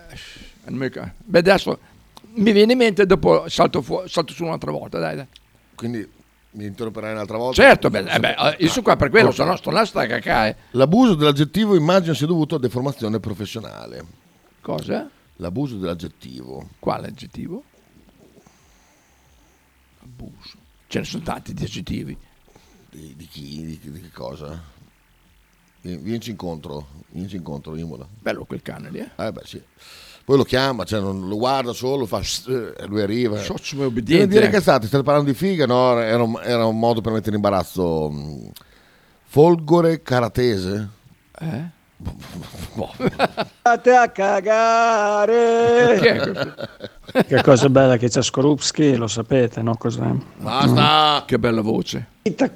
Beh, adesso mi viene in mente dopo salto, fu- salto su un'altra volta, dai, dai. Quindi mi interromperai un'altra volta? Certo, beh, eh, beh, eh, io sono qua per quello, se no sto là sta a cacare. L'abuso dell'aggettivo immagino sia dovuto a deformazione professionale. Cosa? L'abuso dell'aggettivo. Quale aggettivo? Abuso. Ce ne sono tanti di aggettivi. Di, di chi? Di, di che cosa? Vi- Vienici incontro, vienici incontro, Imola. Bello quel cane lì, eh? Eh beh, sì. Poi lo chiama, cioè non lo guarda solo, fa e lui arriva. Socio Devi obbediente. dire eh. cazzate, state parlando di figa? No, era un, era un modo per mettere in imbarazzo. mm, Folgore caratese? Eh? Andate a cagare. Che cosa bella che c'è Skorupski, lo sapete, no? Cos'è? Basta! Che bella voce.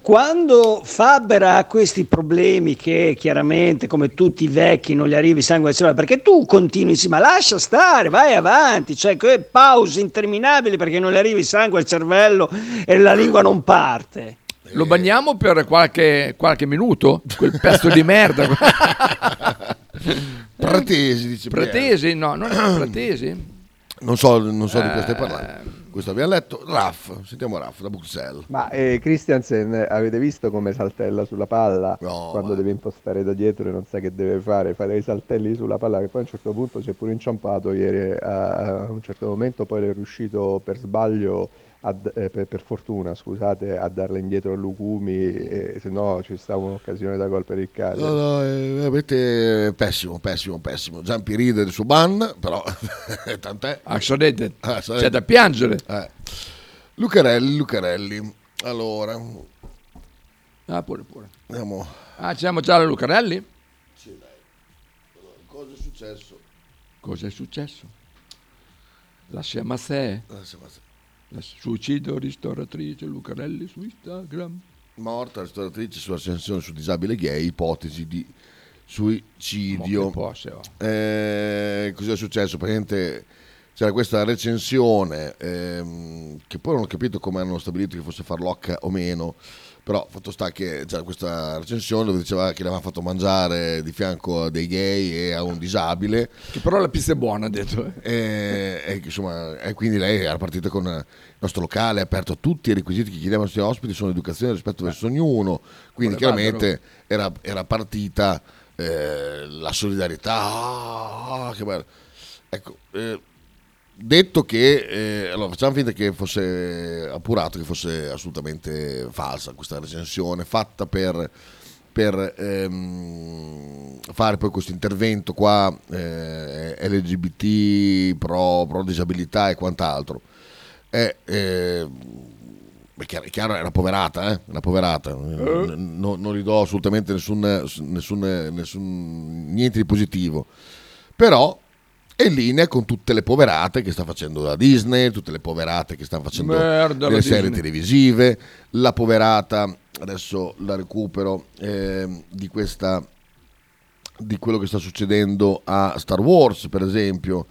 Quando Faber ha questi problemi che chiaramente come tutti i vecchi non gli arrivi sangue al cervello, perché tu continui, sì, ma lascia stare, vai avanti, cioè pause interminabili perché non gli arrivi sangue al cervello e la lingua non parte. Lo bagniamo per qualche, qualche minuto? Quel pezzo di merda. Pratesi, dice Pratesi? No, non è Pratesi. Non so, non so di cosa stai Eh. parlando. Questo abbiamo letto. Raff, sentiamo Raff da Bruxelles. Ma eh, Christiansen, avete visto come saltella sulla palla quando deve impostare da dietro e non sa che deve fare? Fare i saltelli sulla palla che poi a un certo punto si è pure inciampato ieri a, a un certo momento poi è riuscito per sbaglio, a eh, per, per fortuna scusate, a darla indietro a Lucumi e se no ci stava un'occasione da gol per il caso. No, no, è veramente pessimo, pessimo, pessimo. Giampi ride suo ban, però tant'è. Ah. Ah. C'è da piangere. Eh. Lucarelli, Lucarelli. Allora, Ah, pure, pure. andiamo. Ah, siamo già alla Lucarelli? Cosa è successo? Cosa è successo? La Semassè. La Semassè. La suicidio ristoratrice Lucarelli su Instagram. Morta ristoratrice sulla recensione su disabile gay, ipotesi di suicidio. Eh, cosa è successo? Praticamente c'era questa recensione ehm, che poi non ho capito come hanno stabilito che fosse farlocca o meno. Però fatto sta che c'era questa recensione dove diceva che l'aveva fatto mangiare di fianco a dei gay e a un disabile. Che però la pizza è buona, ha detto. eh. E, e insomma, e quindi lei era partita con il nostro locale, aperto a tutti i requisiti che chiediamo ai nostri ospiti, sono educazione e rispetto verso ognuno. Quindi Vuole chiaramente era, era partita eh, la solidarietà. Ah, che bello. Ecco, eh, detto che, eh, allora facciamo finta che fosse appurato, che fosse assolutamente falsa questa recensione, fatta per, per ehm, fare poi questo intervento qua eh, LGBT, pro, pro disabilità e quant'altro. È, eh, è chiaro, è chiaro, è una poverata, eh? Una poverata. N- non, non gli do assolutamente nessun, nessun, nessun- niente di positivo. Però in linea con tutte le poverate che sta facendo la Disney, tutte le poverate che stanno facendo Merda, le serie Disney. televisive, la poverata, adesso la recupero, ehm, di questa di quello che sta succedendo a Star Wars, per esempio.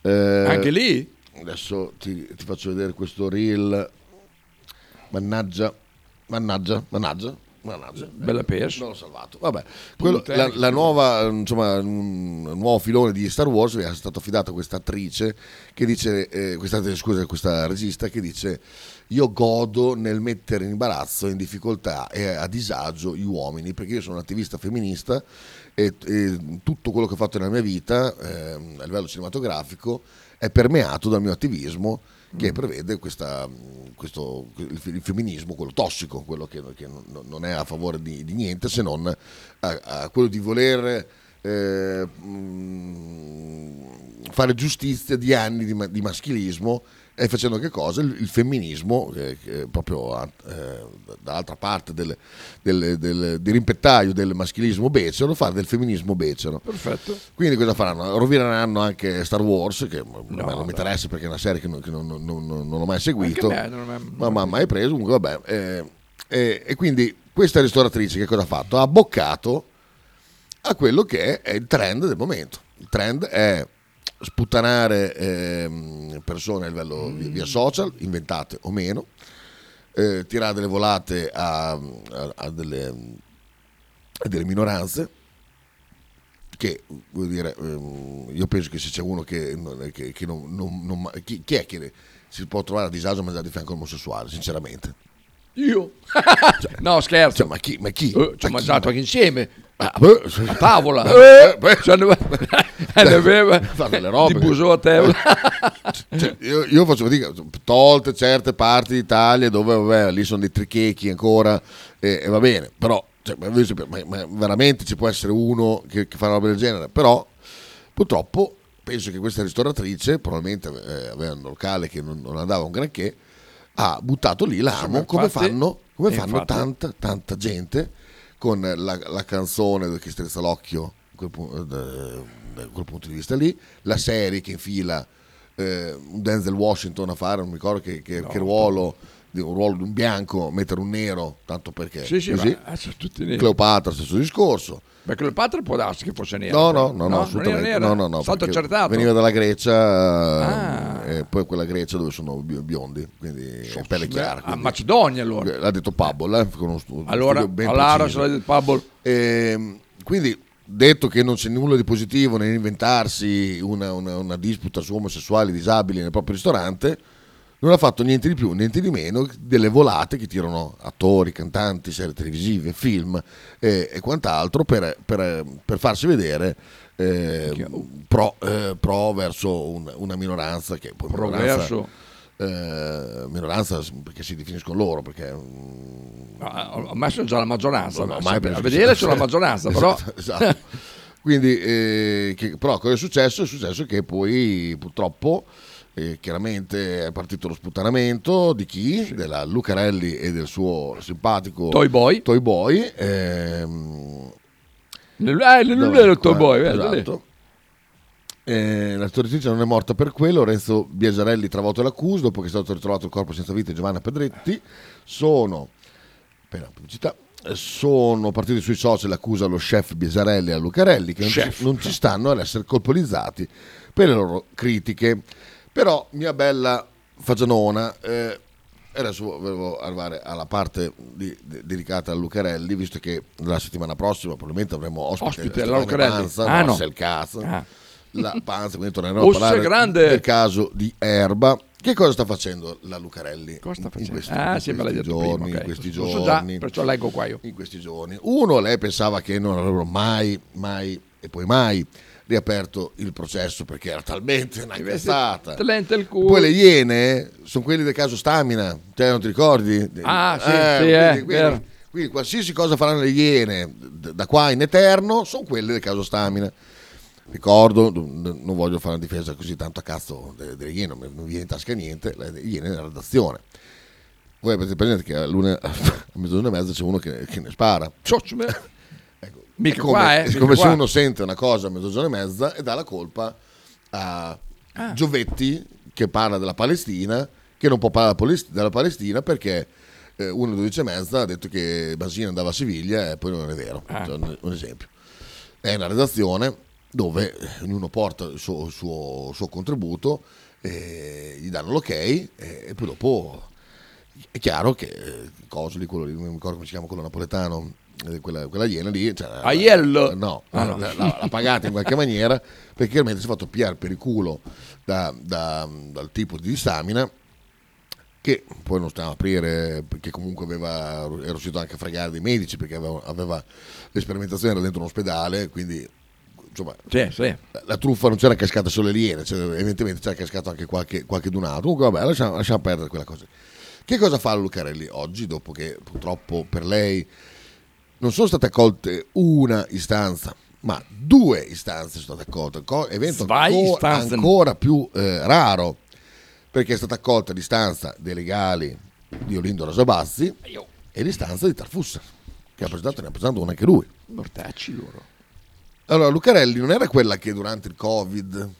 Eh, Anche lì? Adesso ti, ti faccio vedere questo reel. Mannaggia, mannaggia, mannaggia. Mannaggia, Bella eh, pers. Non l'ho salvato. Vabbè, quello- la, la nuova, insomma, un nuovo filone di Star Wars è stato affidato a questa attrice che dice, eh, questa, scusa, questa regista che dice io godo nel mettere in imbarazzo, in difficoltà e a disagio gli uomini, perché io sono un attivista femminista e, e tutto quello che ho fatto nella mia vita ehm, a livello cinematografico è permeato dal mio attivismo che prevede questa, questo, il femminismo, quello tossico, quello che, che non- è a favore di, di niente se non a, a quello di voler eh, mm, fare giustizia di anni di, di maschilismo e facendo che cosa? Il, il femminismo, eh, che è proprio eh, dall'altra parte del, del, del- del rimpettaio del maschilismo becero, fare del femminismo becero. Perfetto. Quindi cosa faranno? Rovineranno anche Star Wars, che me non mi interessa perché è una serie che non, che non- non- non- non ho mai seguito, me, non è- ma ma mai preso, comunque vabbè. eh, eh, e quindi questa ristoratrice che cosa ha fatto? Ha boccato a quello che è il trend del momento. Il trend è sputtanare ehm, persone a livello via, via social, inventate o meno, eh, tirare delle volate a, a- a delle, a delle minoranze che vuol dire ehm, io penso che se c'è uno che, che- che non, non- non- chi, chi è che si può trovare a disagio a mangiare di fianco all'omosessuale sinceramente Io? no, scherzo. Cioè, ma chi? Ma chi? Eh, ci ho mangiato anche insieme. Ah, beh, a tavola. Eh, Eh, beh. cioè, ne- ne aveva Fa delle robe. di busò a tavola. Cioè, io, io faccio fatica, tolte certe parti d'Italia dove vabbè, lì sono dei trichechi ancora e, e va bene, però cioè, ma, ma- veramente ci può essere uno che, che fa una roba del genere, però purtroppo penso che questa ristoratrice, probabilmente eh, aveva un locale che non, non andava un granché, ha buttato lì l'amo come fanno, come fanno tanta, tanta gente con la, la canzone che strizza l'occhio quel eh, da, quel punto di vista lì, la serie che infila eh, Denzel Washington a fare, non mi ricordo che, che- che ruolo, un ruolo di un bianco, mettere un nero, tanto perché Sì, sì, così. ma, ah, tutti neri. Cleopatra, stesso discorso. Beh, Cleopatra può darsi che fosse nera. No, no, no, no, assolutamente. nera? No, no, no, stato accertato. Veniva dalla Grecia, Ah. eh, e poi quella Grecia dove sono bi- biondi, quindi è pelle chiara. a quindi- Macedonia, allora. L'ha detto Pabble, eh, con uno stu- Allora, studio ben se l'ha detto Pabble. Ehm, quindi, detto che non c'è nulla di positivo nell'inventarsi una, una, una disputa su omosessuali disabili nel proprio ristorante, non ha fatto niente di più, niente di meno delle volate che tirano attori, cantanti, serie televisive, film eh, e quant'altro per, per- per farsi vedere eh, pro, eh, pro verso un- una minoranza che poi Pro minoranza, verso. eh, minoranza perché si definiscono loro perché mm, Ah, Ormai sono già la maggioranza. No, ma ormai a vedere sono la maggioranza, però. Esatto, esatto. Quindi, eh, che- però cosa è successo? È successo che poi purtroppo eh, chiaramente è partito lo sputtanamento di chi? Della Lucarelli e del suo simpatico Toy Boy. Toy Boy, ehm, eh, nel Toy Qua, Boy, lì. esatto. Eh, la storitrice non è morta per quello. Lorenzo Biasarelli travolto l'accusa dopo che è stato ritrovato il corpo senza vita di Giovanna Pedretti. Sono, appena pubblicità, eh, sono partiti sui social l'accusa allo chef Biasarelli e a Lucarelli che non ci, non ci stanno ad essere colpevolizzati per le loro critiche. Però, mia bella Fagianona, eh, adesso volevo arrivare alla parte di- de- dedicata a Lucarelli, visto che la settimana prossima probabilmente avremo ospite, Ospite, la Lucarelli. Panza, Ah, no, il cazzo. Ah. La panza, quindi torneremo a parlare grande. del caso di Erba. Che cosa sta facendo la Lucarelli? Cosa sta In facendo? questi, Ah, in sì, questi giorni, prima, in questi Lo so già, giorni. perciò leggo qua io. In questi giorni. Uno, lei pensava che non avrebbero mai, mai e poi mai riaperto il processo perché era talmente una cazzata. Talente il culo. Poi le iene sono quelli del caso Stamina, te non ti ricordi? Ah, sì, sì, quindi, eh, quindi- quindi qualsiasi cosa faranno le iene da qua in eterno sono quelle del caso Stamina. Ricordo, non voglio fare una difesa così tanto a cazzo delle, iene, non mi- viene in tasca niente, le iene nella redazione. Voi avete presente che a, luna- a mezzogiorno e mezza c'è uno che, che ne spara. Mica È come, qua, eh, mica se qua. uno sente una cosa a mezzogiorno e mezza e dà la colpa a Ah. Giovetti che parla della Palestina, che non può parlare della Palest- della Palestina perché eh, uno alle 12 e mezza ha detto che Basini andava a Siviglia e poi non è vero. Ah. Cioè, un, esempio. È una redazione dove ognuno porta il suo, il suo- il suo contributo, e gli danno l'ok e, e poi dopo è chiaro che eh, Cosoli, quello non mi ricordo come si chiama quello napoletano, eh, quella, quella iena lì, cioè, Aiello? no, Ah, no. l'ha, pagata in qualche maniera perché chiaramente si è fatto pigliare per il culo da- da- dal tipo di stamina che poi non stiamo a aprire perché comunque aveva, era riuscito anche a fregare dei medici perché aveva, aveva l'esperimentazione era dentro un ospedale quindi insomma Sì, sì. la, la truffa non c'era cascata solo le iene cioè, evidentemente c'era cascato anche qualche, qualche dunato comunque vabbè lasciamo, lasciamo perdere quella cosa che cosa fa Lucarelli oggi dopo che purtroppo per lei non sono state accolte una istanza ma due istanze sono state accolte. Co- evento ancora, ancora più eh, raro perché è stata accolta l'istanza dei legali di Olindo Rosabazzi e l'istanza di Tarfussa che ha presentato, ne ha presentato una anche lui. Mortacci loro. allora Lucarelli non era quella che durante il covid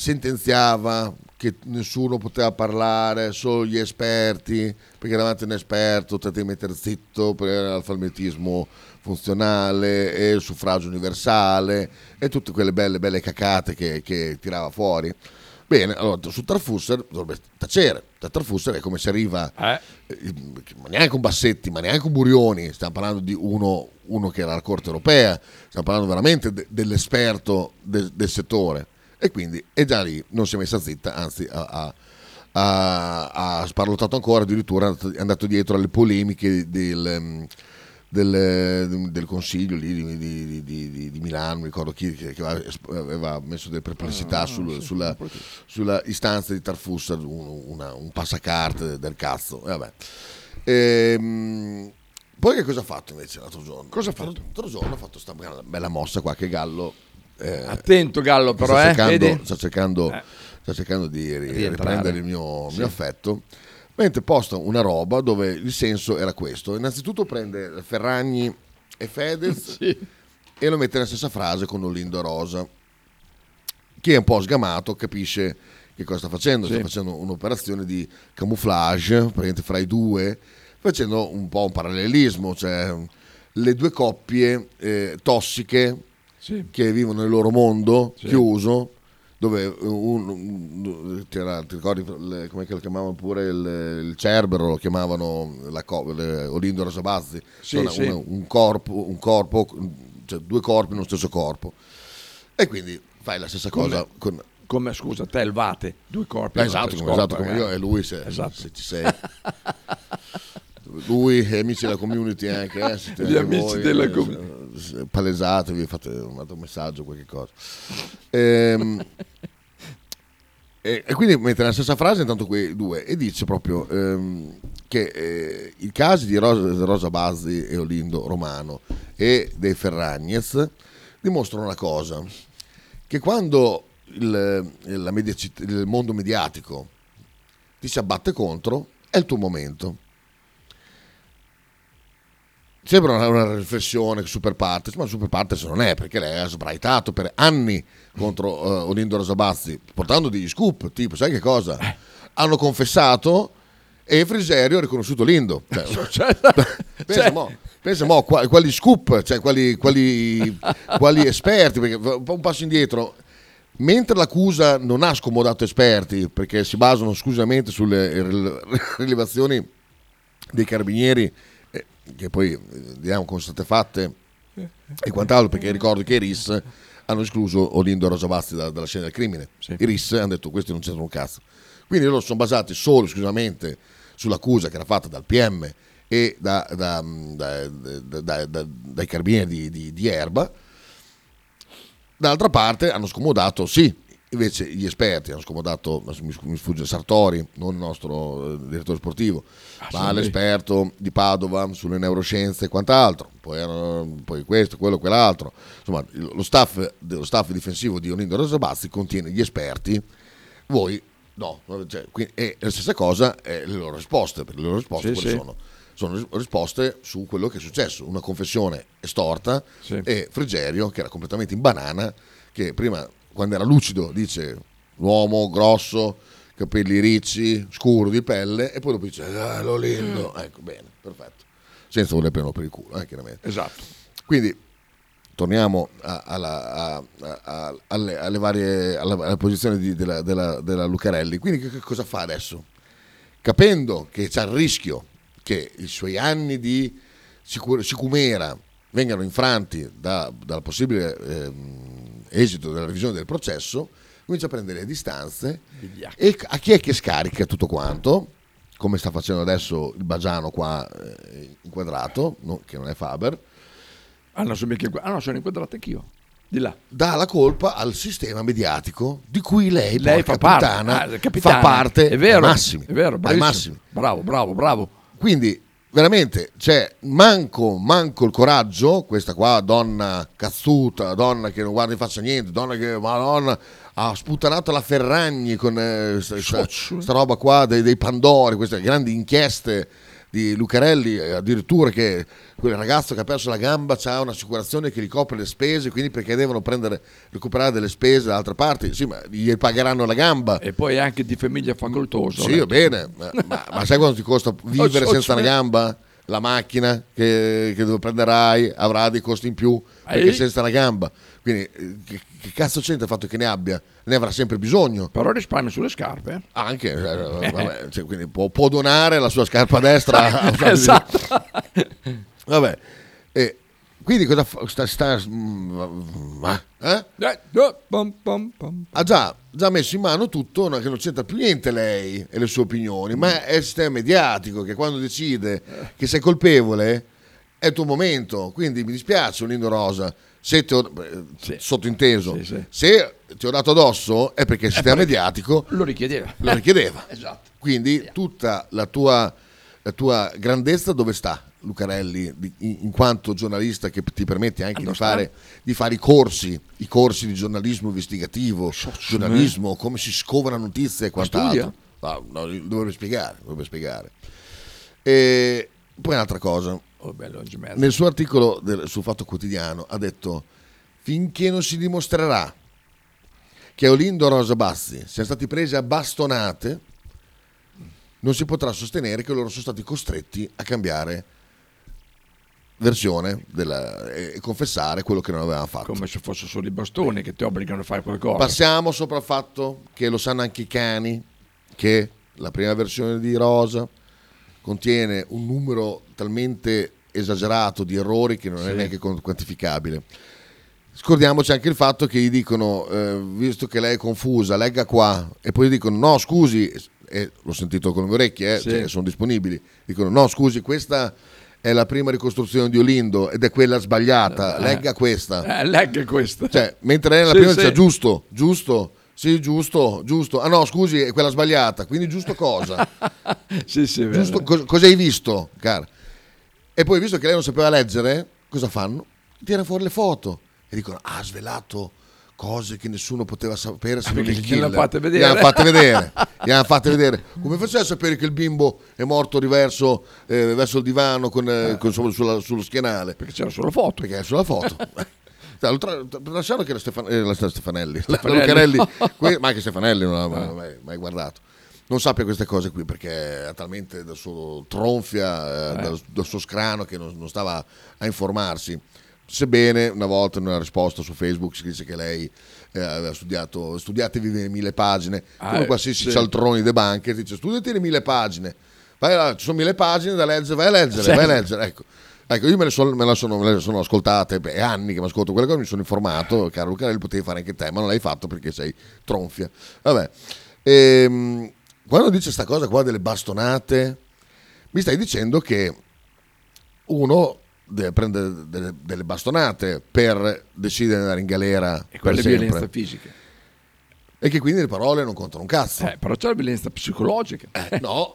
sentenziava che nessuno poteva parlare, solo gli esperti, perché davanti a un esperto te devi mettere zitto per l'alfabetismo funzionale e il suffragio universale e tutte quelle belle, belle cacate che, che tirava fuori. Bene, allora su Tarfusser dovrebbe tacere. Da Tarfusser è come se arriva, eh, ma neanche un Bassetti, ma neanche un Burioni, stiamo parlando di uno, uno che era alla Corte Europea, stiamo parlando veramente de- dell'esperto de- del settore. E quindi è già lì, non si è messa zitta, anzi ha, ha- ha- sparlottato ancora, addirittura è andato- dietro alle polemiche del, ehm, del, del consiglio lì di, di- di- di- Milano, mi ricordo chi che, che aveva, messo delle perplessità sul- sulla, sulla istanza di Tarfussa, un, una- un passacarte del cazzo. E vabbè. Ehm, poi che cosa ha fatto invece l'altro giorno? Cosa ha fatto? L'altro giorno ha fatto questa bella mossa qua che Gallo... eh, Attento Gallo però, sta eh, cercando, vedi? sta cercando, Eh. sta cercando di, ri- riprendere il mio, Sì. mio affetto. Mentre posta una roba dove il senso era questo. Innanzitutto prende Ferragni e Fedez e lo mette nella stessa frase con Olindo Rosa. Chi è un po' sgamato capisce che cosa sta facendo. Sì. Sta facendo un'operazione di camouflage praticamente fra i due, facendo un po' un parallelismo, cioè le due coppie eh, tossiche che vivono nel loro mondo Sì. chiuso, dove un, un- ti ricordi le- come che lo chiamavano pure il, il Cerbero, lo chiamavano la, le- Olindo Rosabazzi, Sì, Una- sì. una- un corpo, un corpo, cioè due corpi nello stesso corpo. E quindi fai la stessa Come- cosa con, Come scusa, te il Vate, due corpi. esatto, come, esatto, come io e lui se, Esatto. se ci sei. Lui e amici della community anche, eh, Gli amici voi, della eh, community. Palesatevi, fate un altro messaggio, qualche cosa. Ehm, e, e quindi mette nella stessa frase intanto quei due e dice proprio ehm, che eh, i casi di Rosa, Rosa Bazzi e Olindo Romano e dei Ferragnez dimostrano una cosa, che quando il, la mediaci- il mondo mediatico ti si abbatte contro, è il tuo momento. Sembra una, una riflessione super partes, ma super partes non è, perché lei ha sbraitato per anni contro eh, Olindo Rosabazzi, portando degli scoop, tipo, sai che cosa? Hanno confessato e Friserio ha riconosciuto Lindo. Cioè, pensa, mo, pensa mo, qua- quali scoop, cioè quali, quali- quali esperti, perché un passo indietro, mentre l'accusa non ha scomodato esperti, perché si basano esclusivamente sulle ril- rilevazioni dei carabinieri, eh, che poi eh, vediamo come sono state fatte e quant'altro, perché ricordo che i RIS hanno escluso Olindo e Rosabazzi da- dalla scena del crimine. I RIS hanno detto questi non c'entrano un cazzo. Quindi loro sono basati solo e esclusivamente sull'accusa che era fatta dal PM e da- da- da- da- da- da- dai carabinieri di, di- di Erba. Dall'altra parte hanno scomodato, sì, invece gli esperti hanno scomodato, mi, sfugge Sartori, non il nostro eh, direttore sportivo, ma sì. l'esperto di Padova sulle neuroscienze e quant'altro, poi, poi questo, quello, quell'altro. Insomma, lo staff, dello staff difensivo di Olindo Rosabazzi contiene gli esperti, voi no. Cioè, quindi- e la stessa cosa è le loro risposte, perché le loro risposte Sì, quali sì. sono? Sono ris- risposte su quello che è successo, una confessione estorta e Frigerio che era completamente in banana, che prima quando era lucido dice l'uomo grosso, capelli ricci, scuro di pelle e poi dopo dice ah, lo lindo, ecco bene, perfetto, senza voler prenderlo per il culo, eh, chiaramente. Esatto. Quindi torniamo a- alla- a- alle, alle varie alla, alla posizione di- della, della- della Lucarelli. Quindi che, che cosa fa adesso? capendo che c'è il rischio che i suoi anni di sicumera vengano infranti da- dal possibile ehm, esito della revisione del processo, comincia a prendere le distanze e a chi è che scarica tutto quanto? Come sta facendo adesso il Bagiano qua eh, inquadrato, no, che non è Faber, Ah, no, sono, ah, no, sono inquadrato anch'io. Di là. dà la colpa al sistema mediatico di cui lei, Lei fa parte, puttana, ah, capitana. fa parte È vero, ai massimi. è vero, ai massimi. Bravo, bravo, bravo. Quindi veramente c'è manco, manco il coraggio, questa qua donna cazzuta, donna che non guarda in faccia niente, donna che madonna ha sputtanato la Ferragni con eh, sta, sta- sta roba qua dei, dei Pandori, queste grandi inchieste di Lucarelli, eh, addirittura che quel ragazzo che ha perso la gamba ha un'assicurazione che gli copre le spese, quindi perché devono prendere, recuperare delle spese da altre parti, sì, ma gli pagheranno la gamba. E poi anche di famiglia facoltosa. Sì, va bene, ma, ma- ma sai quanto ti costa vivere Oh, senza una cioè- gamba? La macchina che, che prenderai avrà dei costi in più perché Eh? senza una gamba. Quindi eh, che, che cazzo c'entra il fatto che ne abbia? Ne avrà sempre bisogno. Però risparmia sulle scarpe. eh. Anche, eh, vabbè, cioè, quindi può, può donare la sua scarpa destra. Esatto. Vabbè, e quindi cosa fa? Sta, sta- mm, eh? Ha già, già messo in mano tutto, che non c'entra più niente lei e le sue opinioni, ma è il sistema mediatico che quando decide che sei colpevole è il tuo momento. Quindi mi dispiace, Lindo Rosa, se ti ho, eh, sottointeso, se ti ho dato addosso è perché il sistema mediatico Lo richiedeva. lo richiedeva. Esatto. Quindi tutta la tua, la tua grandezza dove sta, Lucarelli, di- in, quanto giornalista che ti permette anche di Dove sta? fare, di fare i corsi, i corsi di giornalismo investigativo, giornalismo, come si scova la notizia e quant'altro. No, no, dovrebbe spiegare, dovrebbe spiegare. E poi un'altra cosa, Oh, bello, nel suo articolo del- sul Fatto Quotidiano ha detto finché non si dimostrerà che Olindo e Rosa Bazzi siano stati presi a bastonate non si potrà sostenere che loro sono stati costretti a cambiare versione della- e confessare quello che non avevano fatto. Come se fossero solo i bastoni che ti obbligano a fare qualcosa. Passiamo sopra il fatto che lo sanno anche i cani che la prima versione di Rosa contiene un numero talmente esagerato di errori che non è Sì. neanche con- quantificabile. Scordiamoci anche il fatto che gli dicono, eh, visto che lei è confusa, legga qua, e poi gli dicono, no scusi, e l'ho sentito con le mie orecchie, eh, Sì. cioè, sono disponibili, dicono, no scusi, questa è la prima ricostruzione di Olindo ed è quella sbagliata, Eh. legga questa. Eh, legga questa. Cioè, mentre lei nella Sì, prima sì. dice giusto, giusto, sì, giusto, giusto. Ah no, scusi, è quella sbagliata. Quindi giusto cosa? sì, sì, giusto, cos- cosa hai visto, cara? E poi, visto che lei non sapeva leggere, cosa fanno? Tirano fuori le foto e dicono, "Ah, ha svelato cose che nessuno poteva sapere se non il killer. fatte vedere. Gli hanno fatte vedere. Gli hanno fatte vedere. Come faceva a sapere che il bimbo è morto riverso eh, verso il divano con, eh, con- su- sulla- sullo schienale? Perché c'era sulla foto. Perché era sulla foto. Tra- che era Stefan- eh, la Stefanelli, la- Stefanelli. Lucarelli, que- ma anche Stefanelli non l'ha mai, mai guardato. Non sappia queste cose qui perché è talmente da suo tronfia, eh, Eh. dal, dal suo scrano che non, non stava a informarsi. Sebbene una volta in una risposta su Facebook si dice che lei eh, aveva studiato, studiatevi le mille pagine, Ah, come eh, qualsiasi sì. cialtroni de banche, dice studiati le mille pagine, vai là, ci sono mille pagine da leggere, vai a leggere, Sì. vai a leggere, ecco. Ecco, io me le, sono, me la sono, me le sono ascoltate, è anni che mi ascolto quelle cose, mi sono informato, caro Lucarelli, potevi fare anche te, ma non l'hai fatto perché sei tronfia. Vabbè, Ehm, quando dice sta cosa qua delle bastonate, mi stai dicendo che uno deve prendere delle, delle bastonate per decidere di andare in galera E quelle sempre. violenza fisica. E che quindi le parole non contano un cazzo. Eh, però c'è la violenza psicologica. No,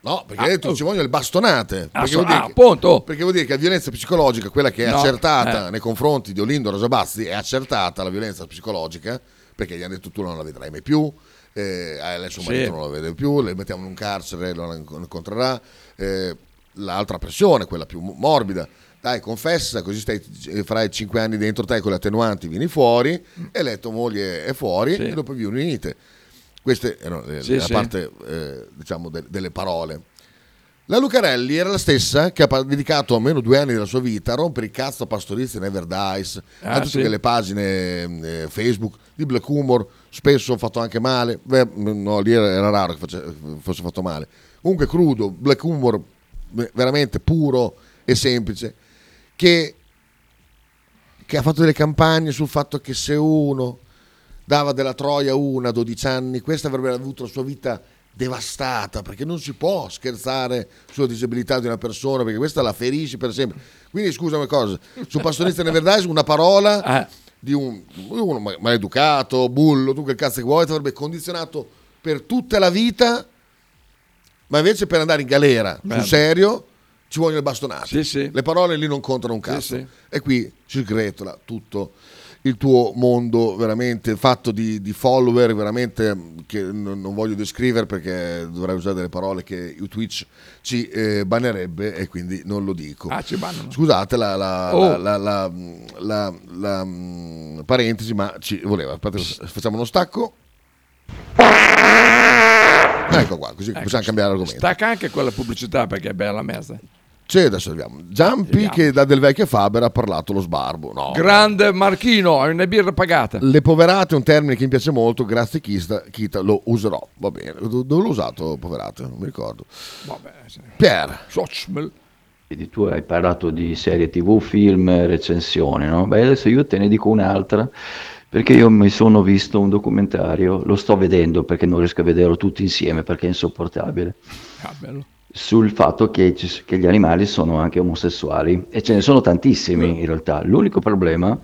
no, perché tu ci vogliono le bastonate. Ah, Perché, so- vuol dire ah, che, appunto. perché vuol dire che la violenza psicologica, quella che è No, accertata eh. nei confronti di Olindo Rosabazzi, è accertata la violenza psicologica, perché gli hanno detto tu non la vedrai mai più, eh, eh, suo Sì. marito non la vede più, le mettiamo in un carcere, non la incontrerà. eh, l'altra pressione, quella più morbida. Dai, confessa, così stai, eh, farai 5 anni dentro te con le attenuanti, vieni fuori e lei tua moglie è fuori Sì. e dopo vi unite. Queste erano le- Sì, la sì. parte eh, diciamo de- delle parole. La Lucarelli era la stessa che ha dedicato almeno due anni della sua vita a rompere il cazzo a Pastorizi Never Dice, Ah, a tutte quelle pagine eh, Facebook di Black Humor, spesso fatto anche male, Beh, no, lì era, era raro che fosse fatto male. Comunque crudo, Black Humor veramente puro e semplice, che, che ha fatto delle campagne sul fatto che se uno dava della troia una a 12 anni, questa avrebbe avuto la sua vita devastata, perché non si può scherzare sulla disabilità di una persona, perché questa la ferisce per sempre. Quindi scusa una cosa, su Pastorista Neverdais una parola di un, uno ma- maleducato, bullo, tu quel cazzo che vuoi, ti avrebbe condizionato per tutta la vita, ma invece per andare in galera, sul serio, ci vogliono le bastonate. Le parole lì non contano un cazzo. sì. E qui si sgretola tutto il tuo mondo veramente fatto di, di follower, veramente mm, che non, non voglio descrivere perché dovrei usare delle parole che Twitch ci eh, bannerebbe e quindi non lo dico. Ah, ci bannano. Scusate la, la- Oh. la- la- la- la, mm, parentesi, ma ci voleva. Aspetta, facciamo uno stacco. Ecco qua, così Ecco, possiamo cambiare argomento. Stacca anche quella pubblicità perché è bella merda. Sì, adesso arriviamo. Giampi che da Del Vecchio Faber ha parlato lo sbarbo. No. Grande Marchino, hai una birra pagata. Le poverate è un termine che mi piace molto, grazie Chista, Kita, lo userò. Va bene. Do- Dove l'ho usato, poverate? Non mi ricordo. Vabbè, sì. Pier. Sochmel. Vedi, tu hai parlato di serie tv, film, recensioni, no? Beh, adesso io te ne dico un'altra, perché io mi sono visto un documentario, lo sto vedendo perché non riesco a vederlo tutti insieme perché è insopportabile, Ah, sul fatto che, che gli animali sono anche omosessuali, e ce ne sono tantissimi in realtà. L'unico problema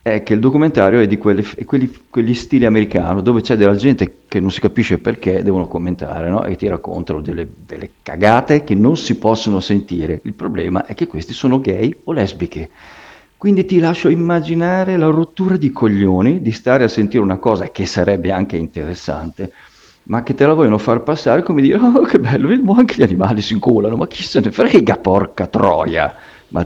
è che il documentario è di quelli, quelli- quegli stili americano dove c'è della gente che non si capisce perché devono commentare no? e ti raccontano delle, delle cagate che non si possono sentire. Il problema è che questi sono gay o lesbiche. Quindi ti lascio immaginare la rottura di coglioni di stare a sentire una cosa che sarebbe anche interessante, ma che te la vogliono far passare come dire, oh che bello, vediamo anche gli animali si incolano, ma chi se ne frega, porca troia. Ma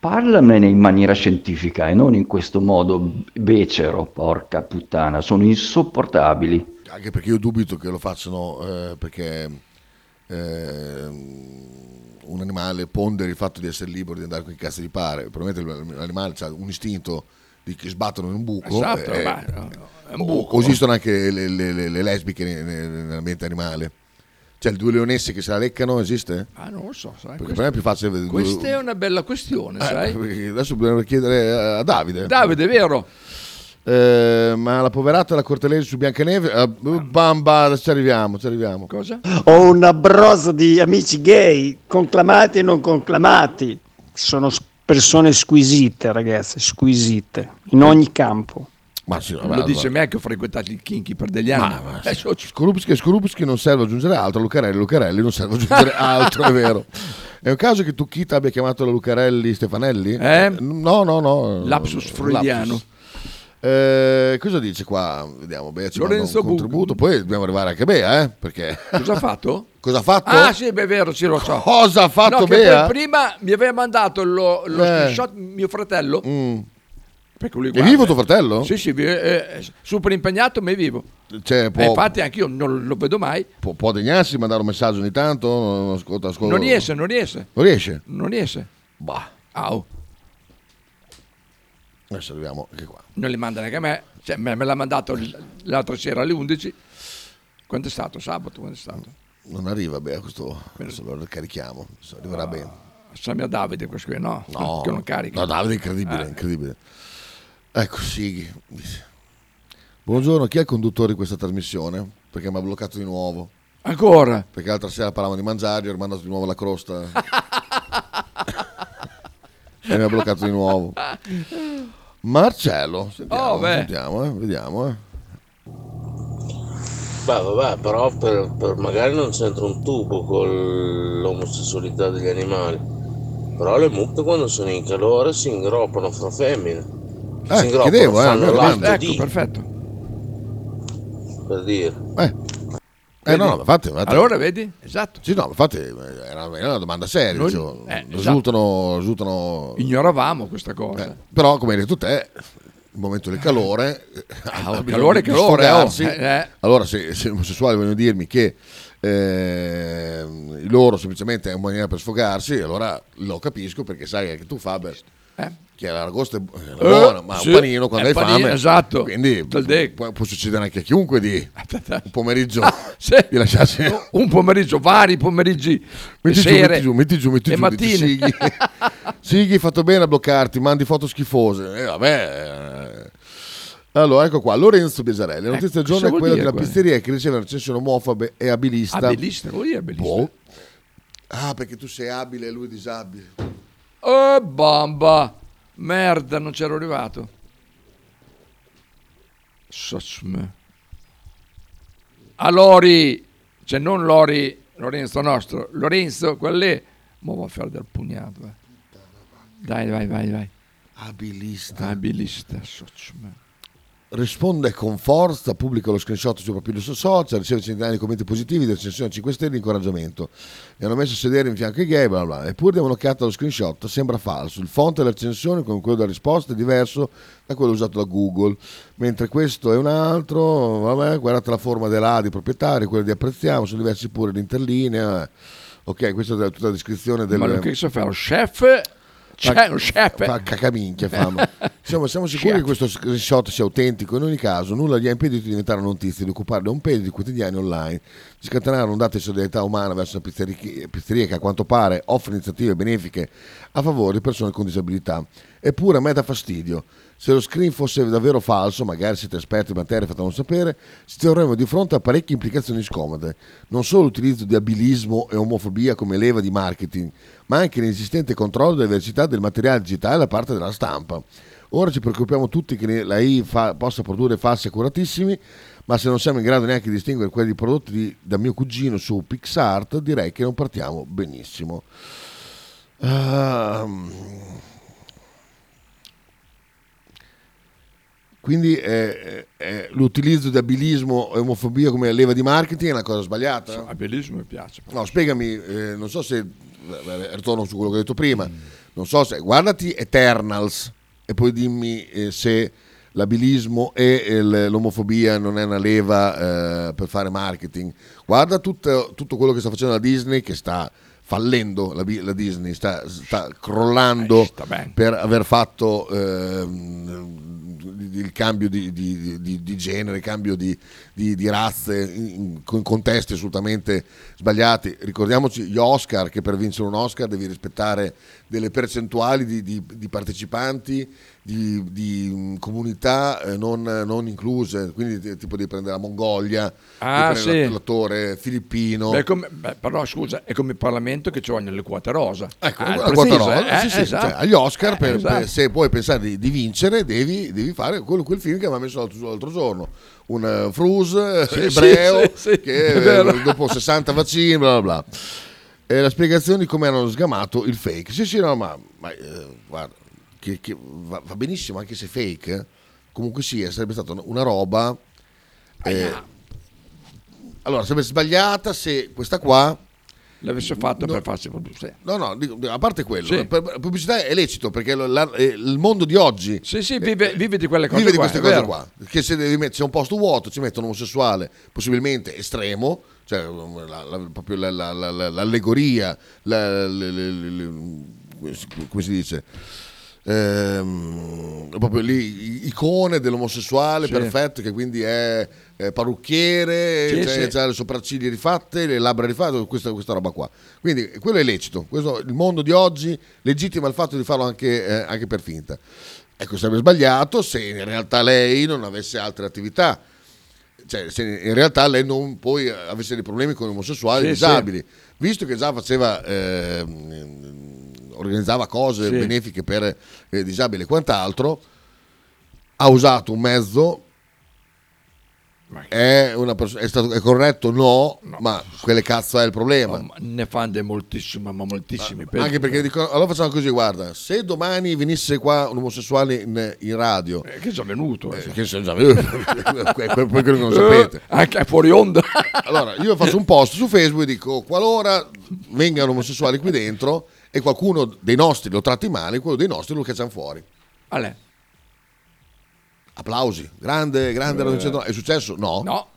parlamene in maniera scientifica e non in questo modo becero, porca puttana, sono insopportabili. Anche perché io dubito che lo facciano eh, perché eh, un animale ponderi il fatto di essere libero di andare con chi cazzo gli pare. Probabilmente l'animale ha un istinto di che sbattono in un buco. Esatto, eh, beh, è un buco. o esistono anche le, le- le- le lesbiche ne- ne- nell'ambiente animale. Cioè, le due leonesse che se la leccano esiste? Ah, non lo so, sai. Perché questo- per me è più facile vedere due- Questa è una bella questione, Eh, sai? adesso bisogna chiedere a Davide. Davide, è vero? Eh, ma la poverata la Cortelesi su Biancaneve, eh, bamba, ci arriviamo, ci arriviamo. Cosa? Ho una brosa di amici gay, conclamati e non conclamati. Sono persone squisite, ragazzi, squisite, in ogni campo. Ma sì, Lo dice me che ho frequentato il kinky per degli anni. Eh, so- Skorupski Skorupski non serve aggiungere altro, Lucarelli Lucarelli non serve aggiungere altro, è vero. È un caso che tu Kita abbia chiamato la Lucarelli Stefanelli? Eh? No, no, no. Lapsus freudiano. Lapsus. Eh, cosa dice qua? Vediamo, Bea ci Lorenzo un contributo, poi dobbiamo arrivare anche a Bea, eh? Perché... Cosa ha fatto? Cosa ha fatto? Ah, sì, beh, è vero, sì, lo so. Cosa ha fatto no, Bea? prima mi aveva mandato lo, lo Eh. screenshot mio fratello. Perché lui È guarda- vivo tuo fratello? Sì, sì, vi- è, è super impegnato, ma è vivo. Cioè, può, Eh, infatti anche io non lo vedo mai. può, può degnarsi, mandare un messaggio ogni tanto? Non, ascolta, ascolta. Non riesce, non riesce. Non riesce? Non riesce. Bah. Au. Adesso arriviamo anche qua. Non li manda neanche a me. Cioè, me, me l'ha mandato l'altra sera alle 11. Quando è stato? Sabato, quando è stato? Non arriva Bea, questo adesso lo carichiamo, adesso arriverà bene. Sammy a Davide questo qui, no? No, Che non carica. no Davide è incredibile, Eh. incredibile. Ecco, Sighi. Buongiorno, chi è il conduttore di questa trasmissione? Perché mi ha bloccato di nuovo. Ancora? Perché l'altra sera parlavamo di mangiare, ho mandato di nuovo la crosta. e mi ha bloccato di nuovo. Marcello, sentiamo, Oh, sentiamo, eh, vediamo. Eh. Beh, vabbè, però per, per- magari non c'entra un tubo con l'omosessualità degli animali. Però le mucche quando sono in calore si ingroppano fra femmine. Eh, si ingroppano, chiedevo, eh, fanno l'atto domando. di, Ecco, perfetto. per dire. Eh. Eh no, infatti, infatti- Allora, vedi? Esatto. Sì, no, infatti eh, era, era una domanda seria. Noi- dicevo. eh, esatto. risultano, risultano- Ignoravamo questa cosa. Eh, però, come hai detto te, il momento del calore, eh, Ah, il bisogno calore, calore, oh, eh, eh. Allora, se, se gli omosessuali vogliono dirmi che eh, loro semplicemente è una maniera per sfogarsi, allora lo capisco perché sai anche tu Faber che l'aragosta è bu- è Eh, ma sì, un panino quando è hai panino, fame, esatto. quindi può, può succedere anche a chiunque di un pomeriggio Sì. di lasciarsi Un pomeriggio, vari pomeriggi, Metti giù, metti giù, metti giù, metti giù, dici, Sighi. Sighi, fatto bene a bloccarti, mandi foto schifose. Eh, vabbè. eh. Allora, ecco qua, Lorenzo Besarelli. La notizia del Ecco, giorno è quella della quello? pizzeria che riceve una recensione omofobe e abilista. Abilista, vuol dire abilista? Boh. Ah, perché tu sei abile e lui disabile. Oh, bamba. Merda, non c'ero arrivato. Sosme. A Lori, cioè non Lori, Lorenzo nostro, Lorenzo, quello lì, mo va a fare del pugnato. eh. Dai, vai, vai, vai. Abilista. Abilista, sosme. Risponde con forza, pubblica lo screenshot sui propri social, riceve centinaia di commenti positivi, recensioni a 5 stelle di incoraggiamento. Mi hanno messo a sedere in fianco ai gay, bla bla. Eppure diamo un'occhiata allo screenshot, sembra falso. Il font della recensione con quello della risposta è diverso da quello usato da Google. Mentre questo è un altro, vabbè, guardate la forma della di proprietario, quella di apprezziamo, sono diversi pure l'interlinea. Ok, questa è tutta la descrizione del... Ma lo che so fare? Lo chef? C'è lo chef? Fa cacaminchia fama. Siamo, siamo sicuri che questo screenshot sia autentico. In ogni caso, nulla gli ha impedito di diventare notizia, di occupare da un peso di quotidiani online, di scatenare un'ondata di solidarietà umana verso una pizzeria, pizzeria che a quanto pare offre iniziative benefiche a favore di persone con disabilità. Eppure a me dà fastidio. Se lo screen fosse davvero falso, magari siete esperti in materia, fatemelo sapere, ci troveremmo di fronte a parecchie implicazioni scomode. Non solo l'utilizzo di abilismo e omofobia come leva di marketing, ma anche l'inesistente controllo della diversità del materiale digitale da parte della stampa. Ora ci preoccupiamo tutti che la AI fa- possa produrre falsi accuratissimi, ma se non siamo in grado neanche di distinguere quelli prodotti di- da mio cugino su PixArt, direi che non partiamo benissimo. Ehm, quindi eh, eh, l'utilizzo di abilismo e omofobia come leva di marketing è una cosa sbagliata? Abilismo mi piace. No, spiegami, eh, non so se ritorno su quello che ho detto prima. Non so se guardati Eternals e poi dimmi eh, se l'abilismo e il- l'omofobia non è una leva eh, per fare marketing. Guarda tutto, tutto quello che sta facendo la Disney che sta fallendo la, la Disney, sta, sta crollando per aver fatto ehm, il cambio di, di- di- di genere, cambio di, razze in, in contesti assolutamente sbagliati. Ricordiamoci gli Oscar, che per vincere un Oscar devi rispettare delle percentuali di partecipanti, di, di, mm, comunità eh, non, non incluse, quindi ti- tipo di prendere la Mongolia, Ah, sì. l'attore filippino. Beh, come- beh, però scusa, è come il Parlamento che ci vogliono le quote rosa. Ecco, Ah, la quota rosa, eh? sì, Eh, sì, esatto. cioè, agli Oscar, Eh, per- esatto. per- se puoi pensare di, di vincere, devi, devi fare quello- quel film che aveva messo l'altro, l'altro giorno. Un eh, Frus Sì, ebreo sì, sì, sì, che eh, dopo 60 vaccini, bla bla bla. E la spiegazione di come hanno sgamato il fake. Sì, sì, no, ma, ma, eh, guarda, che, che va, va benissimo anche se fake. eh. Comunque sia, sarebbe stata una- roba. eh, allora, sarebbe sbagliata se questa qua L'avesse fatto No. per farsi pubblicità. No, no, a parte quello, Sì. per- pubblicità è lecito perché lo- la- eh, il mondo di oggi Sì, sì, vive, vive di quelle cose vive di qua, queste è cose vero. qua. Che se devi mettere, c'è un posto vuoto, ci mettono un omosessuale, possibilmente estremo, cioè la- la- proprio la- la- la- la- l'allegoria, la- le- le- le- le- come si dice? Ehm, proprio lì icone dell'omosessuale Sì. perfetto che quindi è, è parrucchiere Sì, cioè, sì. c'ha le sopracciglia rifatte le labbra rifatte questa, questa roba qua. Quindi quello è lecito. Questo- il mondo di oggi legittima il fatto di farlo anche, eh, anche per finta. Ecco sarebbe sbagliato se in realtà lei non avesse altre attività. Cioè se in realtà lei non poi avesse dei problemi con gli omosessuali Sì, disabili. Visto che già faceva ehm, organizzava cose Sì. benefiche per eh, disabili e quant'altro ha usato un mezzo è, una perso- è, stato, è corretto? No, ma quelle cazzo è il problema. Ma ne fanno de moltissimi, ma moltissimi. Anche perché dicono, allora facciamo così, guarda, se domani venisse qua un omosessuale in, in radio, Eh, che è già venuto. eh. che sono già que- quello che non sapete. Eh, anche fuori onda. Allora, io faccio un post su Facebook e dico, qualora vengano omosessuali qui dentro e qualcuno dei nostri lo tratti male, quello dei nostri lo cacciano fuori. Ale. applausi, grande, grande Eh. Radio 109. È successo? No. No.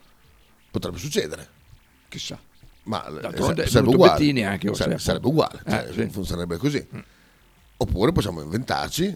Potrebbe succedere. Chissà. Ma D'altronde eh, è sarebbe venuto uguale. Anche, Sare- Joseph. sarebbe uguale, Eh, cioè, sì. Mm. funzionerebbe così. Oppure possiamo inventarci,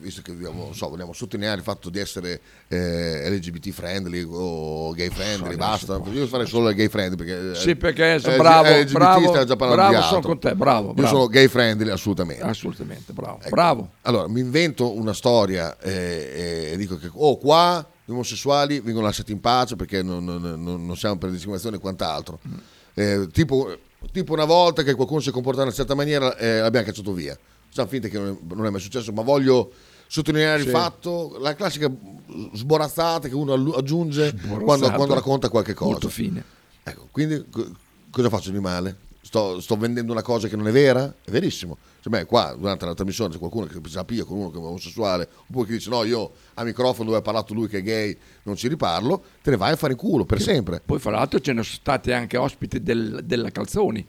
visto che abbiamo- so, vogliamo sottolineare il fatto di essere eh, LGBT friendly o gay friendly, non basta. Io farei solo gay friendly perché eh, Sì, perché sono eh, bravo, LGBT bravo, già bravo, sono con te, bravo, Io bravo. sono gay friendly assolutamente. Assolutamente, bravo. Ecco. Bravo. Allora, mi invento una storia eh, e dico che oh, qua gli omosessuali vengono lasciati in pace perché non, non- non- non siamo per discriminazione e quant'altro. Mm. Eh, tipo, tipo una volta che qualcuno si è comportato in una certa maniera eh, l'abbiamo cacciato via. Facciamo finta che non è, non è mai successo, ma voglio sottolineare Sì. il fatto, la classica sborazzata che uno aggiunge quando, quando racconta qualche cosa. Molto fine. Ecco, quindi co- cosa faccio di male? Sto, sto vendendo una cosa che non è vera? È verissimo. Cioè, beh, qua durante la trasmissione c'è qualcuno che si appia con uno che è omosessuale, oppure che dice no, io a microfono dove ha parlato lui che è gay non ci riparlo, te ne vai a fare in culo per sempre. Poi fra l'altro ce ne sono stati anche ospiti del- della Calzoni.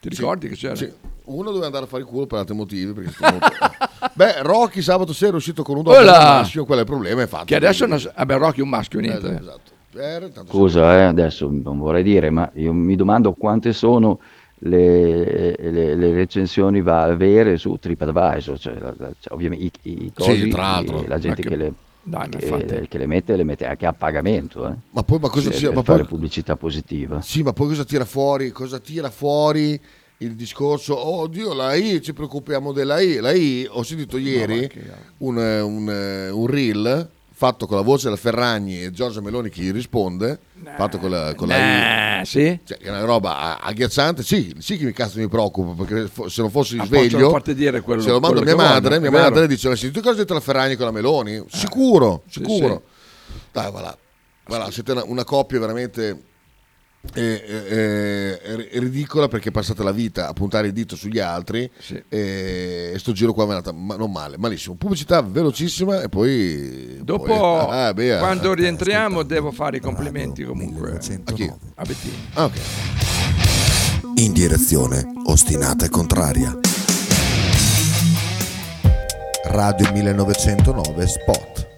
Ti ricordi che c'era? Sì. Uno doveva andare a fare il culo per altri motivi. molto- Beh, Rocky sabato sera è uscito con un doppio maschio, quello è il problema, è fatto. Che adesso non vabbè, Rocky è un maschio, niente. Eh, eh. esatto. Eh, tanto Scusa, eh, adesso non vorrei dire, ma io mi domando quante sono le, le- le recensioni va vere su TripAdvisor, cioè, la- la- cioè, ovviamente i, i cosi, tra l'altro. la gente che- le, Dai, che- che le mette, le mette anche a pagamento. eh. Ma poi ma cosa per ma fare poi- pubblicità positiva. Sì, ma poi cosa tira fuori? Cosa tira fuori il discorso? Oh Dio, la I, ci preoccupiamo della I. La I, ho sentito ieri un, eh, un, eh, un reel fatto con la voce della Ferragni e Giorgia Meloni che gli risponde, fatto con la, con la I. Eh, sì? Cioè, è una roba agghiacciante. Sì, sì che mi cazzo mi preoccupa, perché se non fossi Ah, sveglio, quello- se lo mando a quello mia che madre, mia madre dice, "Ma senti, tu cosa hai detto la Ferragni con la Meloni? Sicuro, Sì, sicuro. Dai, voilà. Voilà, siete una, una coppia veramente eh, eh, eh, ridicola perché passate la vita a puntare il dito sugli altri e, e sto giro qua è andata ma- non male, malissimo. Pubblicità velocissima e poi... Dopo, poi- ah, beh, quando eh, rientriamo, devo fare i complimenti comunque. A chi? A Bettini. Ah, ok. In direzione ostinata e contraria. Radio 1909 Spot.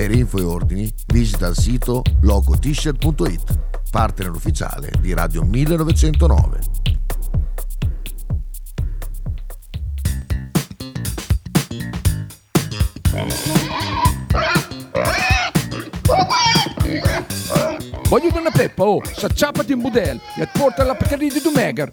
Per info e ordini visita il sito logotshirt.it, partner ufficiale di Radio 1909. Voglio una peppa, oh, s'acciappati in budel e porta la Pcaridi di Dumegar.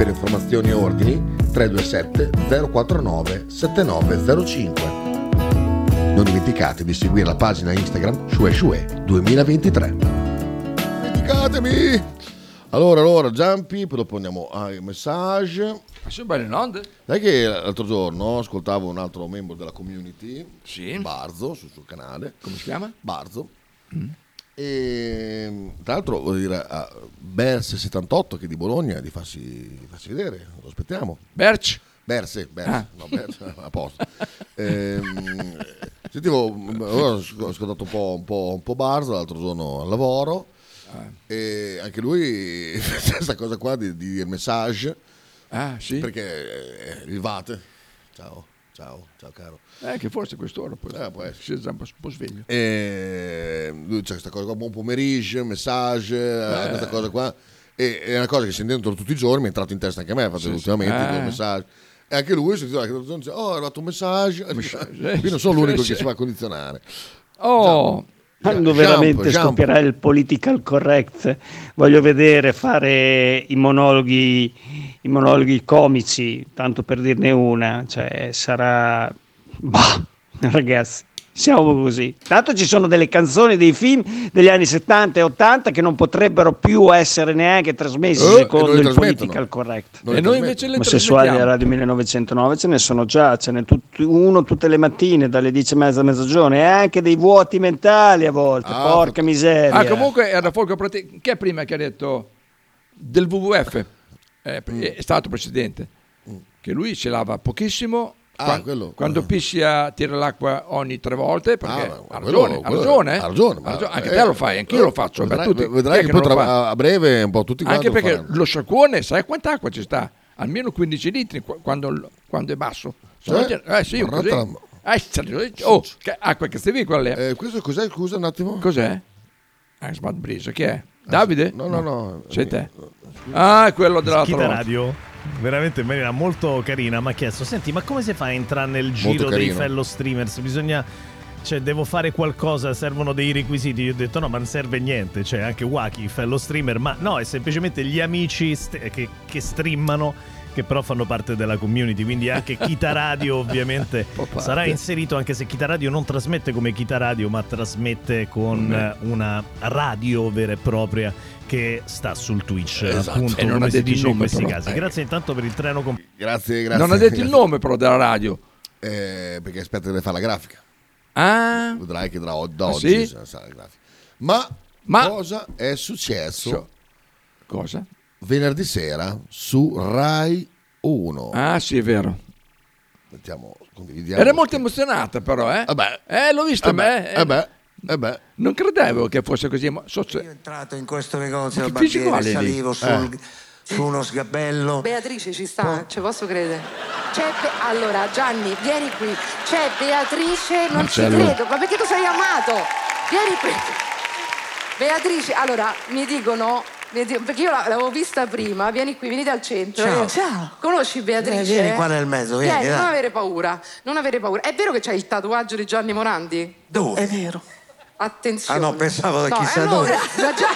Per informazioni e ordini 327 049 7905. Non dimenticatevi di seguire la pagina Instagram Shue Shue 2023. Dimenticatemi! Allora, allora, Giampi, poi dopo andiamo ai messaggi. Ma sono belle in onda? Sai che l'altro giorno ascoltavo un altro membro della community, Sì. Barzo, sul suo canale. Come si chiama? Barzo. E tra l'altro voglio dire a Bers78 che è di Bologna di farsi, di farsi vedere, lo aspettiamo. Berch? Berse, Berse, Ah. no, Berse, a posto. Ehm, sentivo, ho ascoltato un po', un po', un po' Barzo l'altro giorno al lavoro Ah. e anche lui c'è questa cosa qua di, di message Ah, sì? perché eh, il Vate ciao ciao ciao caro Eh, che forse quest'ora poi Eh, può essere. si è già un po', sveglio. e lui c'è questa cosa qua buon pomeriggio message eh, Eh. questa cosa qua e è una cosa che sentendo tutti i giorni mi è entrato in testa anche a me faccio Sì, ultimamente sì. Eh. messaggio e anche lui che dice, oh è arrivato un messaggio eh, qui non sono l'unico che si fa condizionare Oh, Quando veramente jump. scoppierà il political correct, voglio vedere fare i monologhi, i monologhi comici, tanto per dirne una, cioè sarà... Bah, ragazzi, siamo così. Tanto ci sono delle canzoni, dei film degli anni 70 e 80 che non potrebbero più essere neanche trasmessi e secondo il political correct. Non e noi invece le Omosessuali a. Radio 1909 ce ne sono già, ce n'è tut- uno tutte le mattine dalle 10 e mezza a mezzogiorno e anche dei vuoti mentali a volte, Ah, porca miseria. Ah, comunque era Folco Prati, che è prima che ha detto del WWF, eh, Mm. è stato presidente, che lui ce lava pochissimo. Ah, quan- quello- quando piscia tira l'acqua ogni tre volte perché Ah, ha ragione, ragione, eh? ha ragione, ragione. anche eh, te lo fai, anch'io lo faccio, vedrai, tutti. vedrai che non poi lo tra- a breve un po' tutti quanti Anche lo perché faranno. lo sciacquone, sai quanta acqua ci sta? Almeno 15 litri qu- quando, quando è basso. No Sì? ti- eh sì, così. la- Eh, se- oh, che acqua che stai quella è. Eh, questo cos'è? Scusa un attimo. Cos'è? Ah, Smart Breeze, chi è? Davide? No, no, no. Sei te. Ah, quello volta. Radio veramente in maniera molto carina mi ha chiesto senti ma come si fa a entrare nel giro dei fellow streamers? Bisogna cioè devo fare qualcosa servono dei requisiti? Io ho detto no ma non serve niente cioè anche Waki fellow streamer ma no è semplicemente gli amici st- che, che streamano che però fanno parte della community quindi anche Kita Radio ovviamente sarà inserito anche se Kita Radio non trasmette come Kita Radio ma trasmette con Mm. una radio vera e propria che sta sul Twitch Esatto. appunto E non come ha si detto il dice in nome, questi però. casi Eh. grazie intanto per il treno con... Grazie, grazie. Non ha detto il grazie. nome però della radio. Eh, perché aspetta che deve fare la grafica. Ah, Vedrai che da, da Ah, oggi sì? sarà la grafica. Ma, Ma- cosa è successo So- cosa? venerdì sera su Rai 1? Ah, sì, è vero. Mettiamo, condividiamo. Era molto emozionata però, eh? Vabbè. Eh, l'ho vista Eh beh, eh beh, eh beh. Non credevo che fosse così. Ma so, Io entrato in questo negozio lei lì? salivo sul- Eh. su uno sgabello. Beatrice ci sta, ci posso credere. C'è Be- allora Gianni, vieni qui. C'è Beatrice, non Marcello. ci credo, ma perché tu sei amato? Vieni qui. Beatrice, allora mi dicono, perché io la- l'avevo vista prima, vieni qui, venite al centro. Ciao. Eh, Ciao. Conosci Beatrice? Eh, vieni qua nel mezzo, vieni, non dai. avere paura, non avere paura. È vero che c'hai il tatuaggio di Gianni Morandi? Dove? È vero. Attenzione. Ah, no, pensavo da No, chissà no, dove. già-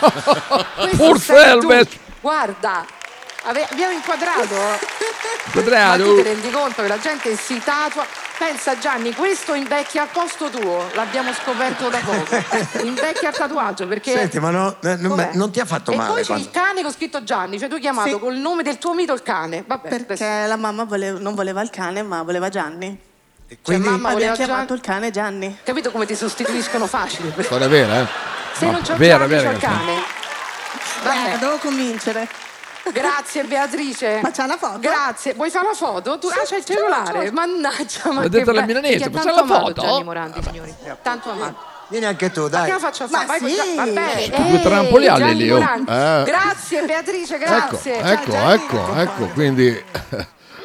Questo Pur sei tu. Selvet. Guarda, ave- abbiamo inquadrato. Quadrato. Ma tu ti rendi conto che la gente si tatua? Pensa Gianni, questo invecchia a costo tuo, l'abbiamo scoperto da poco. Invecchia al tatuaggio perché. Senti, ma no, eh, non, ti ha fatto e male poi c'è quando... il cane con scritto Gianni, cioè tu hai chiamato Sì. col nome del tuo mito il cane. Vabbè, Perché la mamma vole- non voleva il cane, ma voleva Gianni. Cioè, quindi- mamma voleva Abbiamo chiamato Gianni. il cane Gianni. Capito come ti sostituiscono facile? Storia vera, eh? Se No, non c'ho vera, Gianni, vera, c'ho il cane. Beh, devo convincere. Grazie Beatrice. Ma c'è una foto? Grazie. Vuoi fare la foto? Tu ah, c'hai il cellulare. Mannaggia, ma che detto la be- milanese, perché è facciamo tanto la foto? Gianni Morandi, signori. Tanto amato. Vieni anche tu, Ma dai. che la faccio a Ma fare? Vai, sì. poi- vabbè. Che due trampoli Gianni lì, oh. Eh. Grazie Beatrice, Ecco, grazie. Ciao, ecco, Gianni. ecco, ecco. Quindi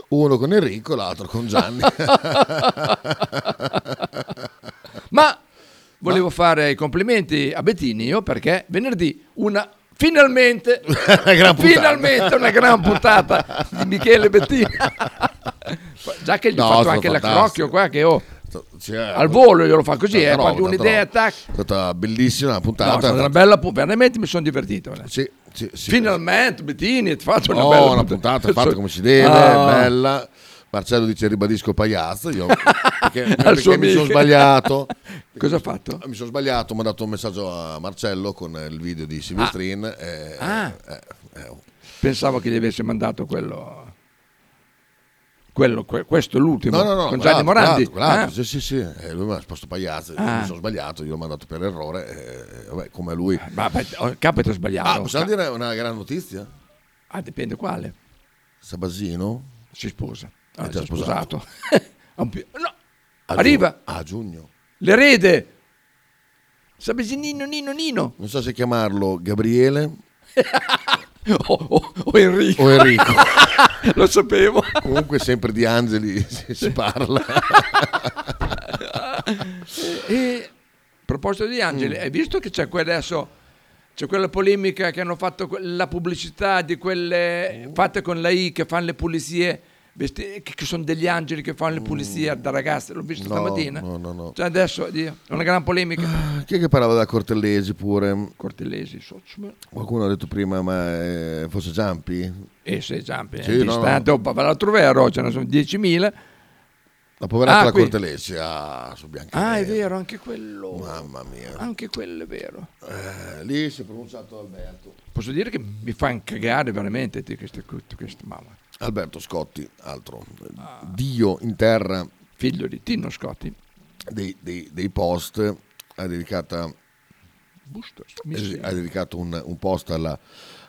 uno con Enrico l'altro con Gianni. Ma volevo fare i complimenti a Bettini io perché venerdì una finalmente Una finalmente una gran puntata di Michele Bettini. Già che gli ho No, fatto anche la fantastico. crocchio qua che oh, Sì, eh, Al volo glielo fa così, eh, quando tanta un'idea, tac. È stata bellissima la No, puntata. è stata una bella pu- veramente mi sono divertito. eh. Sì, sì, sì. Finalmente, Bettini, hai fatto una No, bella una puntata fatta come si deve, Ah. bella. Marcello dice ribadisco pagliazzo, io perché, perché mi sono sbagliato. Cosa ha fatto? Mi sono sbagliato, mi ha dato un messaggio a Marcello con il video di Silvestrin. e- Ah. eh, eh, Pensavo che gli avesse mandato quello. Quello que- questo è l'ultimo No, no, no, con Gianni Morandi. quell'altro, quell'altro, sì, sì, sì. Eh, lui mi ha sposto pagliazzo, io Ah. mi sono sbagliato, io l'ho mandato per errore, eh, vabbè, come lui. Ma beh, oh, capita sbagliato. Ah, possiamo dire una gran notizia? Ah, dipende quale. Sabasino Si sposa. È Ah, già è sposato. sposato. Pi- no, A arriva. giugno- A giugno. L'erede. Sapessi Nino, Nino, Nino. Non so se chiamarlo Gabriele o, o- o Enrico. o Enrico. Lo sapevo. Comunque sempre di angeli si, si parla. E a proposito di Angeli, Mm. hai visto che c'è quella adesso c'è quella polemica che hanno fatto la pubblicità di quelle fatte con la I che fanno le pulizie vesti- che, che sono degli angeli che fanno le pulizie da ragazze, l'ho visto Mm. No, stamattina. no, no, no. Cioè adesso è una gran polemica. Chi è che parlava da Cortellesi pure? Cortellesi, Sochman. Qualcuno ha detto prima, ma eh, fosse Giampi? E se Giampi, Sì, è no, distante, oh, va l'altro vero, ce ne sono 10.000. La poveretta Ah, la ah, su Bianca. Ah, è vero, anche quello. Mamma mia. Anche quello è vero. Eh, lì si è pronunciato Alberto. Posso dire che mi fanno cagare veramente di queste, queste mamma. Alberto Scotti, altro dio in terra. Figlio di Tino Scotti. Dei, dei- dei post, ha dedicata Bustos, eh, miseria. ha dedicato un, un post alla,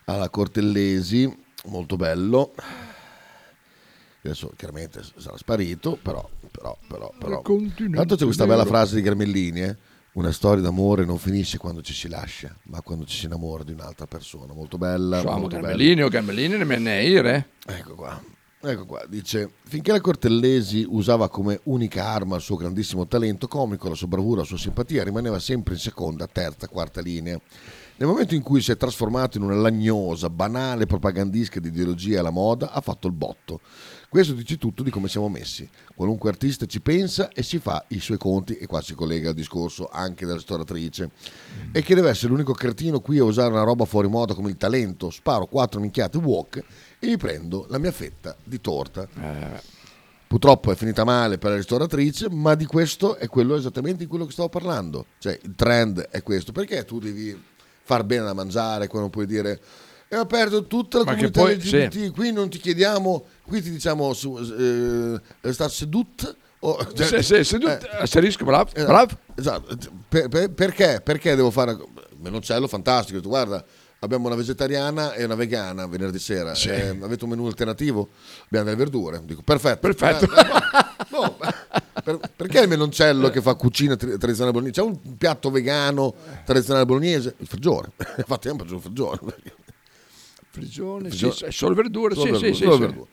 alla Cortellesi, molto bello. Adesso chiaramente sarà sparito, però, però, però, però. continente Tanto c'è questa bella frase di Garmellini, eh? Una storia d'amore non finisce quando ci si lascia, ma quando ci si innamora di un'altra persona. Molto bella. Siamo o Carmelini ne me ne ire. Ecco qua. Ecco qua, dice, finché la Cortellesi usava come unica arma il suo grandissimo talento comico, la sua bravura, la sua simpatia, rimaneva sempre in seconda, terza, quarta linea. Nel momento in cui si è trasformato in una lagnosa, banale propagandistica di ideologia alla moda, ha fatto il botto. Questo dice tutto di come siamo messi. Qualunque artista ci pensa e si fa i suoi conti, e qua si collega al discorso anche della ristoratrice, e che deve essere l'unico cretino qui a usare una roba fuori moda come il talento, sparo quattro minchiate walk e mi prendo la mia fetta di torta. Purtroppo è finita male per la ristoratrice, ma di questo è quello esattamente di quello che stavo parlando. Cioè, il trend è questo. Perché tu devi far bene da mangiare quando puoi dire è aperto tutta la Ma comunità poi- LGBT, qui non ti chiediamo, qui ti diciamo su, eh, star sedut o Se- se- sedut, asterisco, bravo, esatto, bravo. esatto. Per- per- perché? Perché devo fare Menoncello fantastico, tu guarda Abbiamo una vegetariana e una vegana venerdì sera. Sì. Eh, avete un menù alternativo? Abbiamo delle verdure. Dico, perfetto. Perfetto. Eh, no, no, per- perché il menoncello che fa cucina tri- tradizionale bolognese? C'è un piatto vegano tradizionale bolognese? Il fagione. Infatti, mangio il fagione. Frigione, Frigione- sì, solo verdure, solo sì, verdure, sì, solo sì, verdure.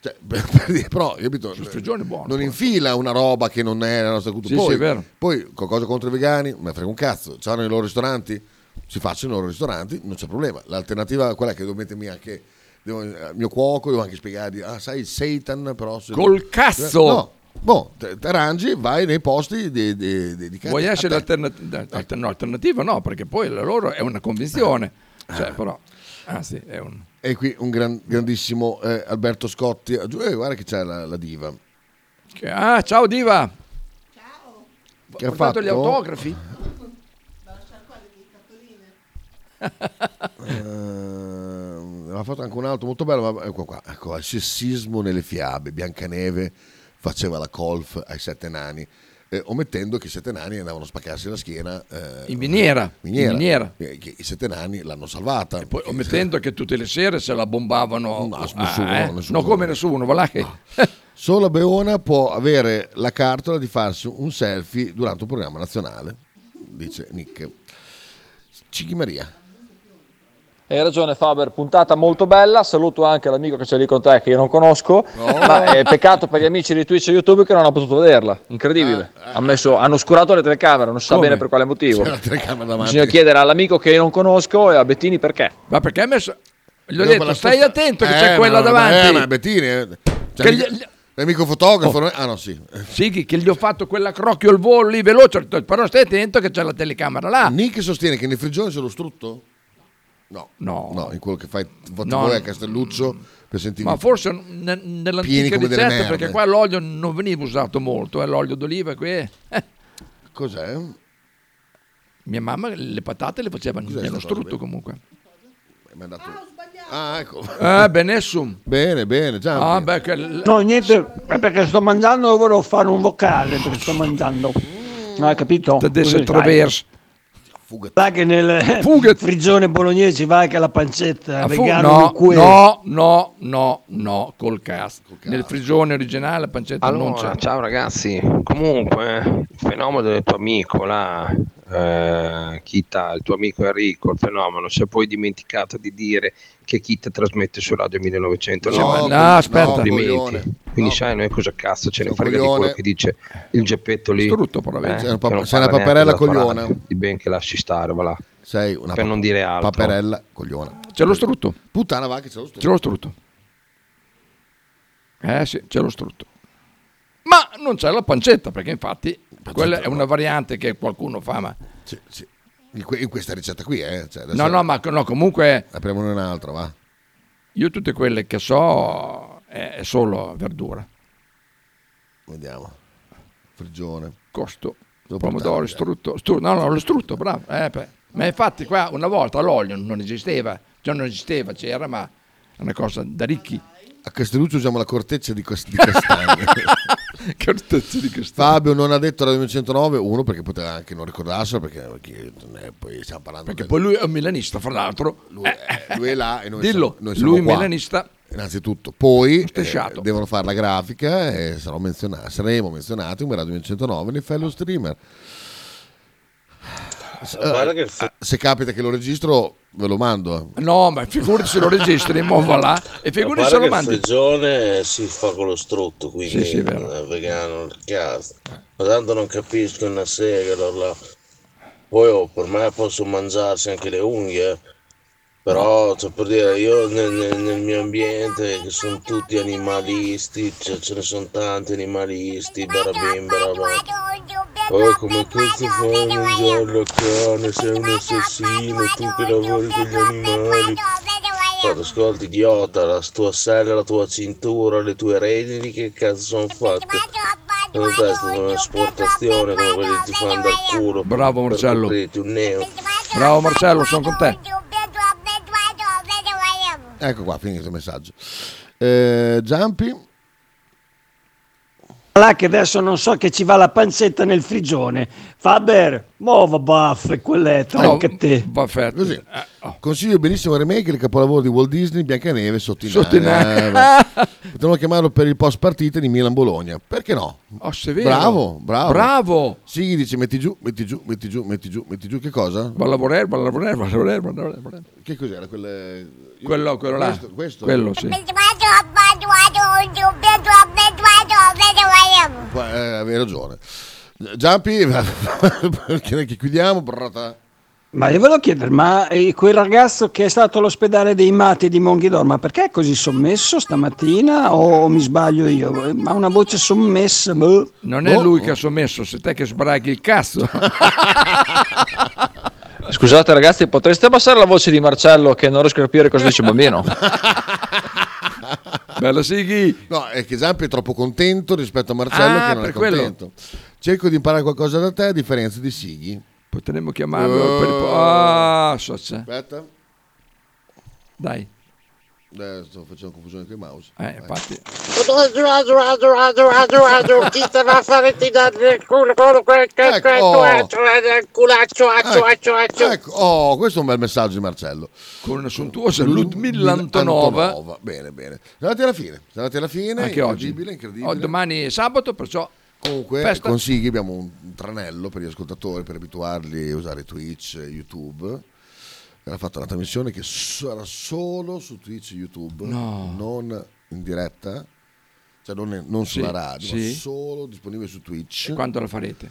Cioè, per- per dire, però, capito? Frigione buono. non infila una roba che non è la nostra cultura. Sì, poi, sì, poi, qualcosa contro i vegani, me frega un cazzo. C'hanno i loro ristoranti, si facciano i loro ristoranti, non c'è problema. L'alternativa quella è che devo mettermi anche. Devo, il mio cuoco, devo anche spiegargli, ah, sai, Satan, però. se- Col cazzo! No, boh, te arrangi, vai nei posti de- dedicati. Vuoi essere te. l'alternativa? Alter- no, alternativa no, perché poi la loro è una convinzione. Cioè, però, anzi, è un... E qui un gran- grandissimo eh, Alberto Scotti. Eh, guarda che c'è la, la diva. Che- ah, ciao Diva! Che ha portato gli fatto? autografi? Eh, ha fatto anche un altro molto bello, ma ecco qua, ecco, il sessismo nelle fiabe, Biancaneve faceva la colf ai sette nani, eh, omettendo che i sette nani andavano a spaccarsi la schiena eh, In miniera, miniera. in miniera. Eh, che I sette nani l'hanno salvata. Poi, omettendo che tutte le sere se la bombavano. No, ah, nessuno, eh? nessuno. No, come nessuno, va là che... Solo Beona può avere la cartola di farsi un selfie durante un programma nazionale, dice Nick. Cicchi Maria. Hai ragione Faber, puntata molto bella, saluto anche l'amico che c'è lì con te che io non conosco, ma è peccato per gli amici di Twitch e YouTube che non hanno potuto vederla, incredibile. Ha messo- hanno oscurato le telecamere, non si sa bene per quale motivo. C'è la telecamera davanti. Bisogna chiedere all'amico che io non conosco e a Bettini perché. Ma perché ha messo... Gli ho detto, stai sposta- attento che Eh, c'è quella no, davanti. Eh, ma Bettini... eh, cioè, Che gli- L'amico fotografo, Oh. ah no sì. Sì, che, gli ho fatto quella crocchio al volo lì veloce, però stai attento che c'è la telecamera là. Nick sostiene che nel frigione c'è lo strutto? No. No. No, in quello che fai No. a Castelluccio per sentire Ma forse ne- nell'antica ricetta, perché qua l'olio non veniva usato molto, eh, l'olio d'oliva qui. eh. Cos'è? Mia mamma le patate le faceva Cos'è nello strutto comunque. Mi ha dato- Ah, ecco. Eh, benissimo. Bene, bene, già. Ah, beh, che No, niente, è perché sto mangiando, volevo fare un vocale perché sto mangiando. No, hai capito? Adesso Così, traverso. Sai che nel frigione bolognese va anche la pancetta fu- vegano no, no, no, no, no, col cast. Nel frigione originale la pancetta non Allora, c'è. ciao ragazzi, comunque il fenomeno del tuo amico là, eh, Kita, il tuo amico Enrico, il fenomeno, si è poi dimenticato di dire che Kita trasmette su Radio 1909. No, no, aspetta. Complimenti. coglione. Quindi sai noi cosa cazzo ce ne frega di coglione. quello che dice il geppetto lì. Strutto, eh, Sei una pa- sei una paperella radio. Di ben che lasci stare, va là. Sei una per pa- non dire altro. Paperella cogliona. C'è lo strutto. Puttana va che c'è lo strutto. C'è lo strutto. Eh sì, c'è lo strutto. Ma non c'è la pancetta, perché infatti quella è una variante che qualcuno fa, ma... Sì, sì. In, que- in questa ricetta qui, eh. Cioè, No, no, ma no, comunque Apriamo un'altra, va. io tutte quelle che so è, è solo verdura. Vediamo. Frigione. Costo, Devo pomodori, portare, strutto, stru- no, no, lo strutto, bravo. eh. Ma infatti qua una volta l'olio non esisteva, cioè non esisteva, c'era, ma è una cosa da ricchi. A Castelluccio usiamo la corteccia di, cos- di corteccia di castagne. Fabio non ha detto Radio 109, uno perché poteva anche non ricordarselo, perché, perché poi stiamo parlando Perché del- poi lui è un milanista, fra l'altro. lui, eh, lui è là e noi Dillo, siamo, noi siamo lui qua. milanista. Innanzitutto, poi eh, devono fare la grafica e sarò menziona- saremo menzionati come Radio 109 nei fellow streamer. Guarda che Eh, se capita che lo registro, ve lo mando. eh. No, ma figurati se lo registri, mo va là, e figurati se lo che il mandi. frigione si fa con lo strutto, quindi Sì, sì, è è vegano, cazzo. Ma tanto non capisco una sega, allora. Poi oh, per me posso mangiarsi anche le unghie, eh. Però cioè, per dire, io nel, nel- nel mio ambiente che sono tutti animalisti, cioè, ce ne sono tanti animalisti, barabim, barabà. Oh, come cazzo fai a mangiare la carne? Sei un assassino, tu che lavori con gli animali. Guarda, ascolta, idiota, la tua sella, la tua cintura, le tue redini, che cazzo sono fatte? Non te è stata un'esportazione come quelli che ti fanno dal culo. Bravo, Marcello. Bravo Marcello, sono con te. Ecco qua, finito il messaggio. Eh, Giampi, Là che adesso non so che ci va la pancetta nel frigione. Faber, mo va baffe, quell'etto, anche te. Così. Consiglio benissimo il remake del capolavoro di Walt Disney Biancaneve nani. Eh, Potremmo chiamarlo per il post partita di Milan-Bologna. Perché no? Oh, se è vero. Bravo, bravo. Bravo. Sì, dice metti giù, metti giù, metti giù, metti giù, metti giù. Che cosa? Va a lavorare, va a lavorare, va a lavorare, va a lavorare, va a lavorare. Che cos'era? Quelle... Quello, quello là. Questo, questo? Quello, sì. Eh, avevi ragione. Giampi, che che chiudiamo, brata. Ma io volevo chiedere, ma eh, quel ragazzo che è stato all'ospedale dei matti di Monghidor, ma perché è così sommesso stamattina o mi sbaglio io? Eh, Ma una voce sommessa, boh. Non è Boh. lui che ha sommesso, sei te che sbraghi il cazzo. Scusate ragazzi, potreste abbassare la voce di Marcello che non riesco a capire cosa dice il bambino? Bella Sighi. No, è che Giampi è troppo contento rispetto a Marcello Ah, che non è per quello. contento. Cerco di imparare qualcosa da te a differenza di Sighi. Potremmo chiamarlo per il po- Ah, so c'è. Aspetta. Dai. Eh, sto facendo confusione con i mouse. Eh, infatti. Chi te va a fare ti dare nel culo con quel che oh. culaccio, accio, accio, accio. Ecco, oh, questo è un bel messaggio di Marcello. Con una sontuosa Ludmilla Antonova. Antonova. Bene, bene. Siamo andati alla fine. Siamo andati alla fine. Anche oggi. incredibile. Oh, domani è sabato, perciò Comunque, festa. con Sighi abbiamo un tranello per gli ascoltatori per abituarli a usare Twitch e YouTube. Era fatta una trasmissione che sarà solo su Twitch e YouTube, No. non in diretta, cioè non, non sulla Sì, radio, sì. solo disponibile su Twitch. E quando la farete?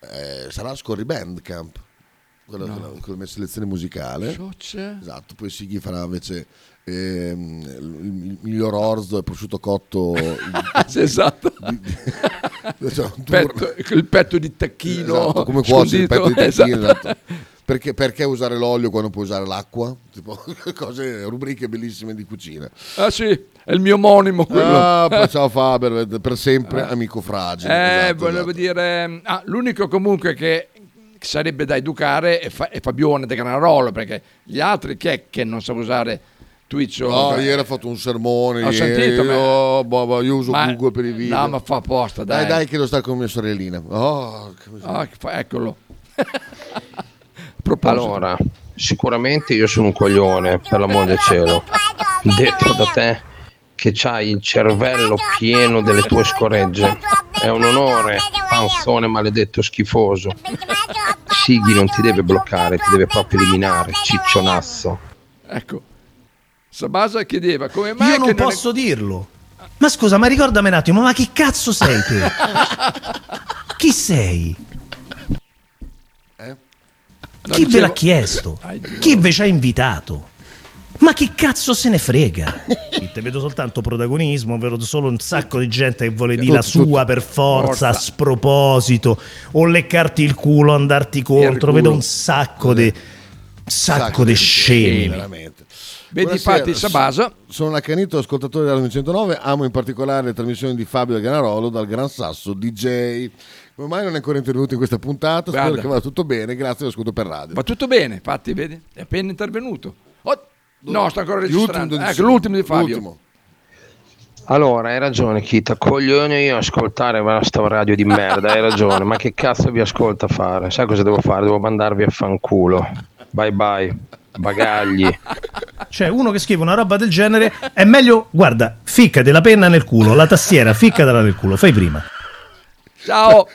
Eh, sarà Scorri Bandcamp. quella, quella- come selezione musicale. Ciocce? Esatto, poi Sighi farà invece ehm, il, miglior orzo e prosciutto cotto. Sì, esatto. di- di- cioè, Petto- il petto di tacchino Esatto, come cuoci il petto di tacchino. esatto. esatto. Perché, perché usare l'olio quando puoi usare l'acqua? Tipo, cose, rubriche bellissime di cucina. Ah sì, è il mio omonimo quello. Ah, ciao Faber, per sempre amico fragile. Eh, esatto, volevo esatto. dire, ah, l'unico comunque che sarebbe da educare è, Fa- è Fabione De Granarolo, perché gli altri chi è che non sa usare Twitch? No, ieri ha fatto un sermone. Ho ieri, sentito, ma- oh, boh, boh, io uso Ma- Google per i video. No, ma fa apposta, Dai, dai. dai, che lo sta con mia sorellina. Oh, che miseria. Ah, eccolo. Allora, sicuramente io sono un coglione, per l'amor del cielo. Detto da te che c'hai il cervello pieno delle tue scoregge. È un onore, panzone maledetto schifoso. Sighi non ti deve bloccare, ti deve proprio eliminare, ciccionasso. Ecco. Sabasa chiedeva come mai Io non che è- posso dirlo. Ma scusa, ma ricordami un attimo, ma chi cazzo sei tu? chi sei? Eh? No, Chi ve l'ha chiesto? Chi ve ci ha invitato? Ma chi cazzo se ne frega? Te vedo soltanto protagonismo, vedo solo un sacco di gente che vuole dire la sua tutto. per forza, a sproposito, o leccarti il culo, andarti contro. culo. Vedo un sacco di sacco di scemi. veramente. Vedi, infatti, Sabasa- Sono un accanito ascoltatore della 909, amo in particolare le trasmissioni di Fabio Ganarolo dal Gran Sasso DJ. Come mai non è ancora intervenuto in questa puntata? Spero Guarda. che vada tutto bene, grazie all'ascolto per radio. Va tutto bene, infatti, vedi? È appena intervenuto. Oh, no, sta ancora L'ultimo registrando. di- Ecco, l'ultimo di Fabio. l'ultimo. Allora, hai ragione, Kita. Coglione io ascoltare questa radio di merda, hai ragione. Ma che cazzo vi ascolta a fare? Sai cosa devo fare? Devo mandarvi a fanculo. Bye bye, bagagli. Cioè, uno che scrive una roba del genere è meglio, guarda, ficcati la penna nel culo, la tastiera, ficcatela nel culo, fai prima. Ciao.